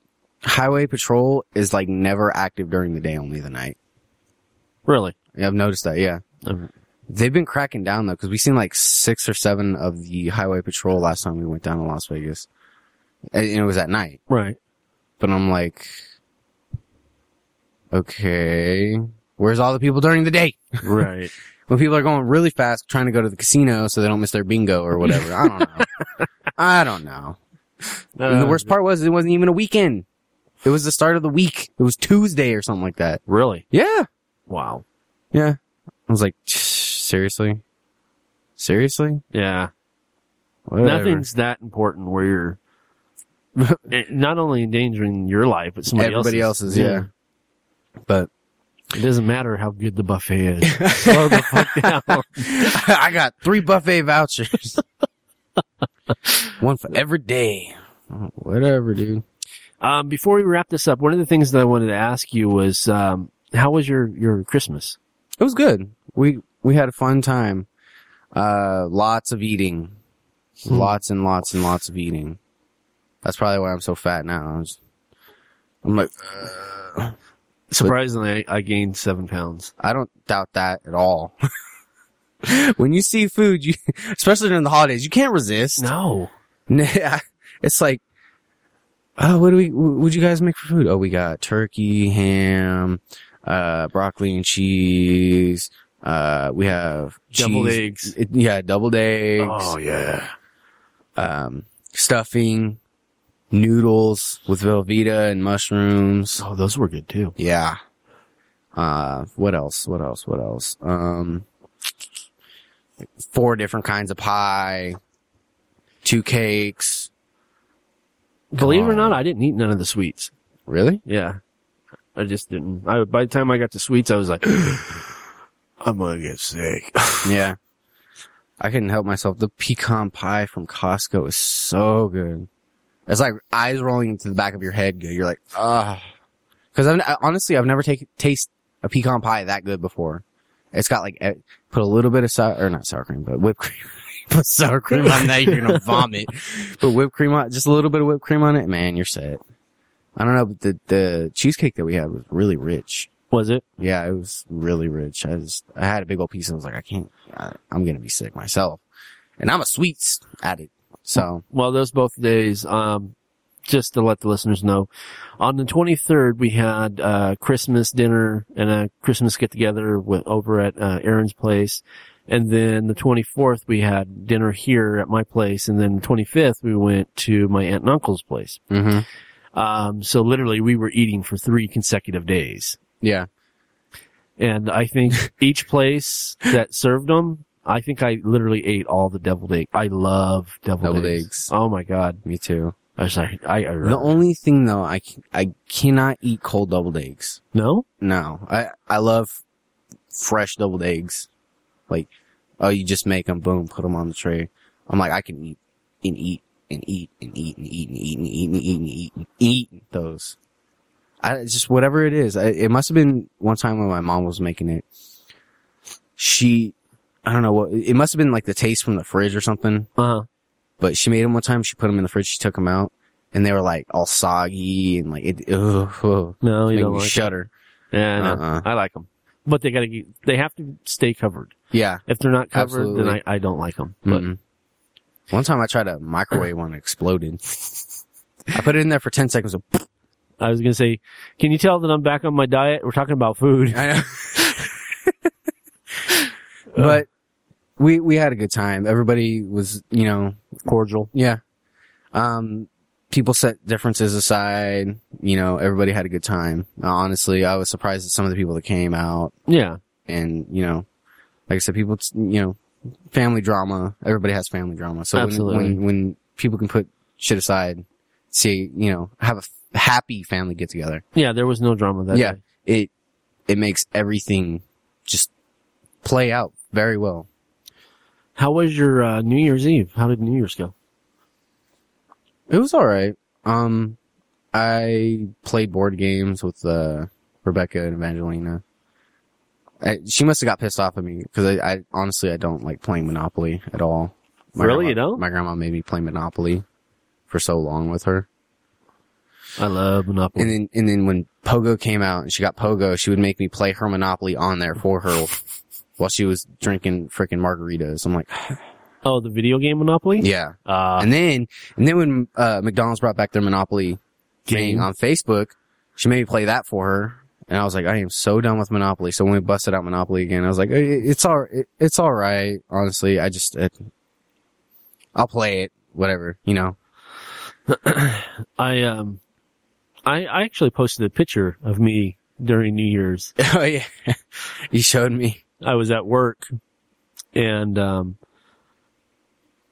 highway patrol is like never active during the day, only the night. Really? Yeah, I've noticed that. Yeah, Um, they've been cracking down though because we seen like six or seven of the highway patrol last time we went down to Las Vegas, and it was at night. right. But I'm like, okay, where's all the people during the day? Right. when people are going really fast trying to go to the casino so they don't miss their bingo or whatever. I don't know. I don't know. and the uh, worst part was it wasn't even a weekend. It was the start of the week. It was Tuesday or something like that. Really? Yeah. Wow. Yeah. I was like, seriously? Seriously? Yeah. Whatever. Nothing's that important where you're eh, not only endangering your life, but somebody Everybody else's, yeah. But It doesn't matter how good the buffet is. Slow the fuck down. I got three buffet vouchers. One for every day. Whatever, dude. Um, before we wrap this up, one of the things that I wanted to ask you was, um, how was your, your Christmas? It was good. We we had a fun time. Uh, lots of eating, Hmm. lots and lots and lots of eating. That's probably why I'm so fat now. I'm, I'm like, uh, Surprisingly, I, I gained seven pounds. I don't doubt that at all. when you see food, you especially during the holidays, you can't resist. No. It's like, oh, what do we? What'd you guys make for food? Oh, we got turkey, ham, uh, broccoli and cheese. Uh, we have cheese- eggs. It, yeah, doubled eggs. Oh, yeah. Um, stuffing, noodles with Velveeta and mushrooms. Oh, those were good too. Yeah. Uh, what else? What else? What else? Um, four different kinds of pie, two cakes. Believe it or not, I didn't eat none of the sweets. Really? Yeah. I just didn't. I, by the time I got to sweets, I was like, I'm gonna get sick. Yeah. I couldn't help myself. The pecan pie from Costco is so good. It's like eyes rolling into the back of your head. You're like, ah. Cause I've, honestly, I've never taken, taste a pecan pie that good before. It's got like, eh, put a little bit of sour, or not sour cream, but whipped cream. put sour cream on that, you're gonna vomit. Put whipped cream on, just a little bit of whipped cream on it, man, you're set. I don't know, but the, the cheesecake that we had was really rich. Was it? Yeah, it was really rich. I just, I had a big old piece and I was like, I can't, I, I'm gonna be sick myself. And I'm a sweets addict. So, Well, those both days, um, just to let the listeners know, on the 23rd, we had, uh, Christmas dinner and a Christmas get together with, over at, uh, Aaron's place. And then the 24th, we had dinner here at my place. And then the 25th, we went to my aunt and uncle's place. hmm Um, so literally we were eating for three consecutive days. yeah. And I think each place that served them, I think I literally ate all the deviled egg. I love deviled, Deviled eggs. eggs. Oh my God. Me too. I was like, I, I The only thing though, I, c- I cannot eat cold deviled eggs. no? No. I, I love fresh deviled eggs. Like, oh, you just make them, boom, put them on the tray. I'm like, I can eat and eat and eat and eat and eat and eat and eat and eat and eat and eat those. I just whatever it is. I, it must have been one time when my mom was making it. She, I don't know what. It must have been like the taste from the fridge or something. Uh-huh. But she made them one time. She put them in the fridge. She took them out, and they were like all soggy and like it. Ugh, ugh, No, you don't like it. shudder. Yeah, no, Uh-uh. I like them. But they gotta get, they have to stay covered. Yeah. If they're not covered, Absolutely. then I, I don't like them. But Mm-mm. One time I tried a microwave one, exploded. I put it in there for ten seconds. and I was gonna say, can you tell that I'm back on my diet? We're talking about food. I know. but we we had a good time. Everybody was, you know, Cordial. yeah. Um, people set differences aside. You know, everybody had a good time. Honestly, I was surprised at some of the people that came out, Yeah. and you know, like I said, people, you know, family drama. Everybody has family drama. So when, Absolutely. when when people can put shit aside, see, you know, have a f- happy family get together. Yeah, there was no drama that Yeah. day. It it makes everything just play out very well. How was your uh, New Year's Eve? How did New Year's go? It was all right. Um, I played board games with uh, Rebecca and Evangelina. I, she must have got pissed off at me because I, I honestly I don't like playing Monopoly at all. Really? grandma- You don't? My grandma made me play Monopoly for so long with her. I love Monopoly. And then, and then when Pogo came out and she got Pogo, she would make me play her Monopoly on there for her while she was drinking freaking margaritas. I'm like, oh, the video game Monopoly. yeah. Uh, and then, and then when, uh, McDonald's brought back their Monopoly thing Game. on Facebook, she made me play that for her. And I was like, I am so done with Monopoly. So when we busted out Monopoly again, I was like, "Eh, it's all, it, it's all right. Honestly, I just, it, I'll play it, whatever, you know. I um, I I actually posted a picture of me during New Year's. oh yeah. you showed me. I was at work, and um,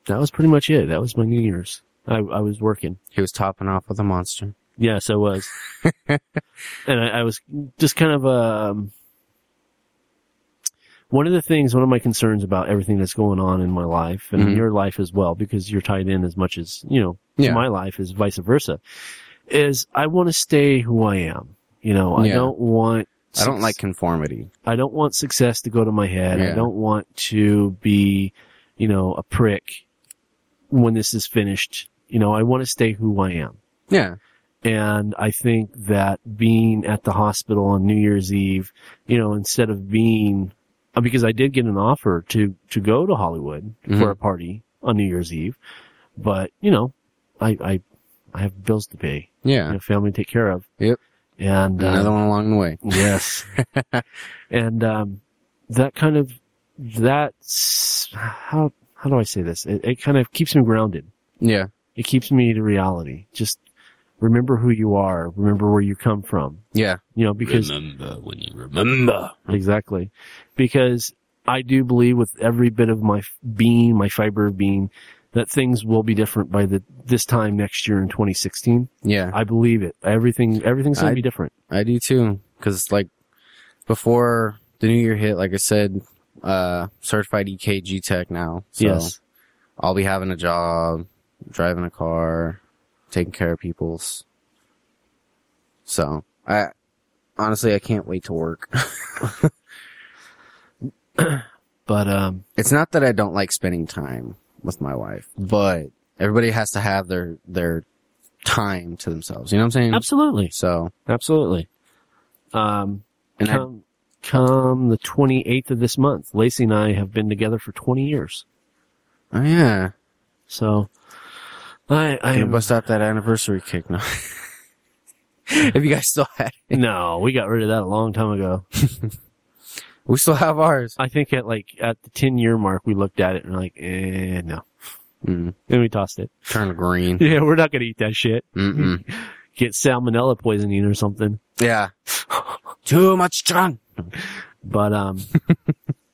that was pretty much it. That was my New Year's. I I was working. He was topping off with a monster. Yes, I was. and I, I was just kind of, um, one of the things, one of my concerns about everything that's going on in my life and in Mhm. your life as well, because you're tied in as much as, you know, Yeah. my life is vice versa, is I want to stay who I am. You know, I Yeah. don't want, I don't like conformity. I don't want success to go to my head. I don't want to be, you know, a prick when this is finished. You know, I want to stay who I am. Yeah. And I think that being at the hospital on New Year's Eve, you know, instead of being, uh, because I did get an offer to, to go to Hollywood for Mhm. a party on New Year's Eve, but, you know, I, I, I have bills to pay, Yeah. you know, family to take care of. Yep. And, uh, Another one along the way. Yes. and um, that kind of that's how how do I say this? It, it kind of keeps me grounded. Yeah. It keeps me to reality. Just remember who you are. Remember where you come from. Yeah. You know, because remember when you remember. exactly because I do believe with every bit of my being, my fiber of being, that things will be different by the this time next year in 2016. Yeah. I believe it. Everything everything's gonna I- be different. I do too. Cause it's like before the new year hit, like I said, uh, certified EKG tech now. So yes. I'll be having a job, driving a car, taking care of people's. So I, honestly, I can't wait to work. But um, it's not that I don't like spending time with my wife, but everybody has to have their, their time to themselves. You know what I'm saying? absolutely. So, Absolutely. Um, and I, come, come the 28th of this month, Lacey and I have been together for 20 years. oh yeah, So, I, I am, bust out that anniversary cake now. if you guys still had it. no, we got rid of that a long time ago. We still have ours. I think at like, at the 10 year mark, we looked at it and we're like, eh, no. Mm, And we tossed it. turn green. Yeah, we're not going to eat that shit. Mm-mm. Get salmonella poisoning or something. Yeah. Too much junk. But, um,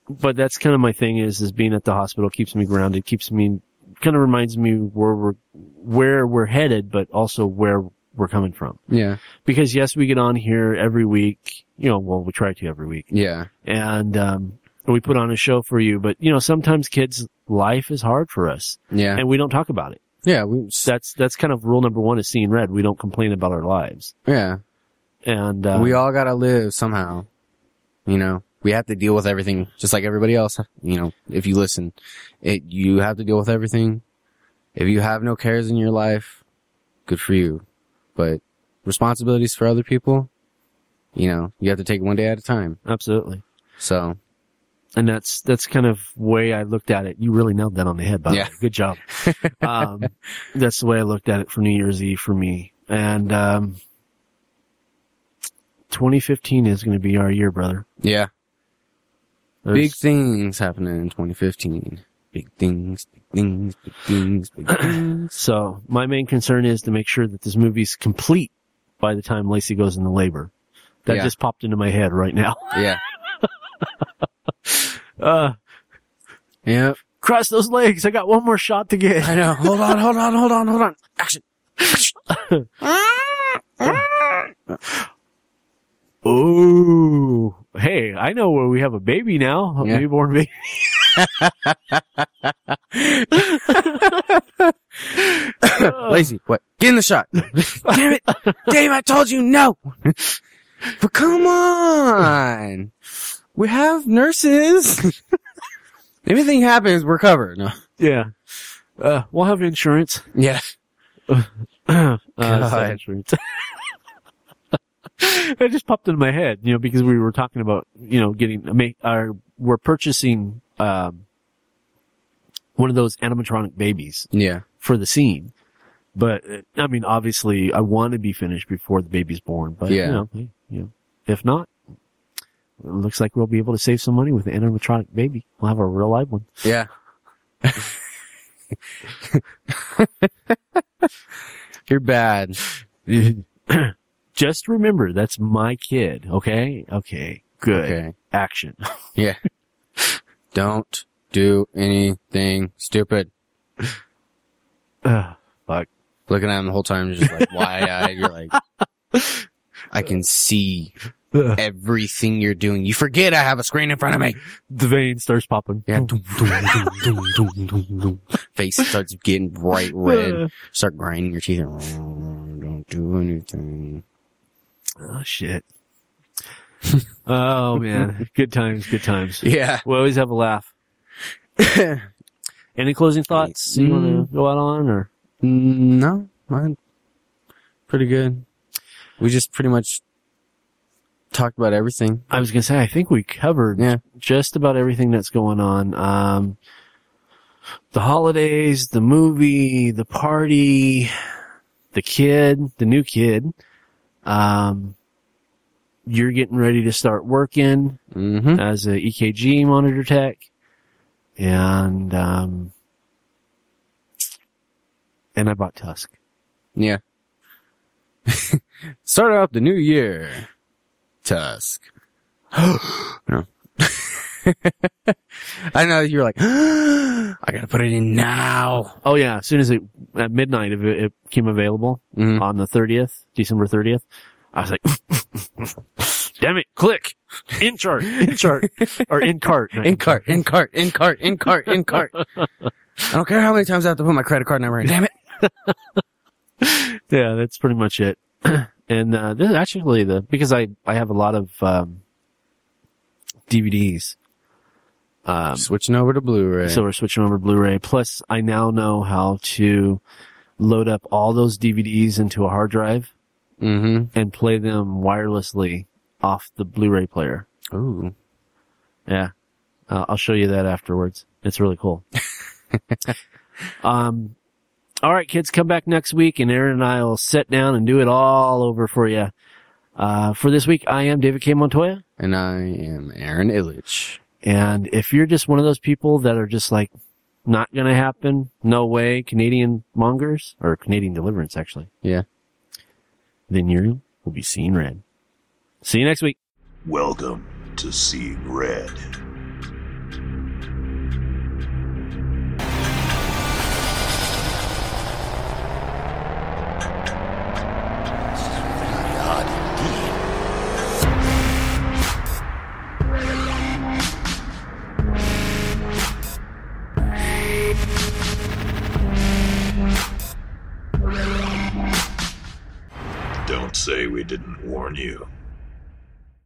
but that's kind of my thing is, is being at the hospital keeps me grounded, keeps me, kind of reminds me where we're, where we're headed, but also where we're coming from. Yeah. because yes, we get on here every week. You know, well, we try to every week, Yeah. and um, we put on a show for you. But you know, sometimes kids' life is hard for us, Yeah. and we don't talk about it. yeah. We, That's that's kind of rule number one is seeing red. We don't complain about our lives, yeah. and uh, we all gotta live somehow. You know, we have to deal with everything just like everybody else. You know, if you listen, it, you have to deal with everything. If you have no cares in your life, good for you. But responsibilities for other people, you know, you have to take one day at a time. absolutely. So, And that's that's kind of way I looked at it. You really nailed that on the head, by the Yeah. way. Good job. um, that's the way I looked at it for New Year's Eve for me. And um, 2015 is going to be our year, brother. yeah. There's- Big things happening in 2015. Big things, big things, big things, big things. So my main concern is to make sure that this movie's complete by the time Lacey goes into labor. That Yeah. just popped into my head right now. Yeah. Uh, Yep. cross those legs. I got one more shot to get. I know. Hold on, hold on, hold on, hold on. Action. Ooh. Hey, I know where we have a baby now. A Yeah. newborn baby. Lazy, what? Get in the shot. Damn it. Dave, I told you no. but come on. We have nurses. if anything happens, we're covered. No. Yeah. Uh, we'll have insurance. Yeah. uh, God. insurance. it just popped into my head, you know, because we were talking about, you know, getting, ma- our, we're purchasing, um, one of those animatronic babies Yeah. for the scene. But, I mean, obviously I want to be finished before the baby's born, but, Yeah. you know, you know, if not, it looks like we'll be able to save some money with the animatronic baby. We'll have a real live one. Yeah. You're bad. Just remember, that's my kid. Okay. Okay. Good. Okay. Action. Yeah. Don't do anything stupid. Ugh, fuck. Looking at him the whole time, just like wide eyed. You're like, I can see everything you're doing. You forget I have a screen in front of me. The vein starts popping. Yeah. Face starts getting bright red. Start grinding your teeth. Don't do anything. Oh shit. Oh man. Good times. Good times. Yeah. We always have a laugh. Any closing thoughts you want Mm. to go out on or? no, mine pretty good. We just pretty much talked about everything. I was gonna say, I think we covered Yeah. just about everything that's going on. Um, the holidays, the movie, the party, the kid, the new kid. Um, you're getting ready to start working Mm-hmm. as a EKG monitor tech, and um, and I bought Tusk. Yeah. Start off the new year. Tusk. no. I know you're like, I gotta put it in now. Oh yeah, as soon as it at midnight, if it, it became available Mhm. on the thirtieth, December thirtieth, I was like, "Damn it! Click in chart, in chart, or in cart, In cart, in cart, in cart, in cart, in cart. I don't care how many times I have to put my credit card number in. Damn it. Yeah, that's pretty much it. and uh, this is actually the because I I have a lot of um, DVDs. Um, Switching over to Blu-ray. So we're switching over to Blu-ray. Plus, I now know how to load up all those DVDs into a hard drive mm-hmm. and play them wirelessly off the Blu-ray player. Ooh. Yeah. Uh, I'll show you that afterwards. It's really cool. um, all right, kids, come back next week and Aaron and I will sit down and do it all over for you. Uh, for this week, I am David K. Montoya. And I am Aaron Illich. And if you're just one of those people that are just like, not gonna happen, no way, Canadian mongers, or Canadian deliverance actually, Yeah. Then you will be seeing red. See you next week. Welcome to Seeing Red. Say we didn't warn you.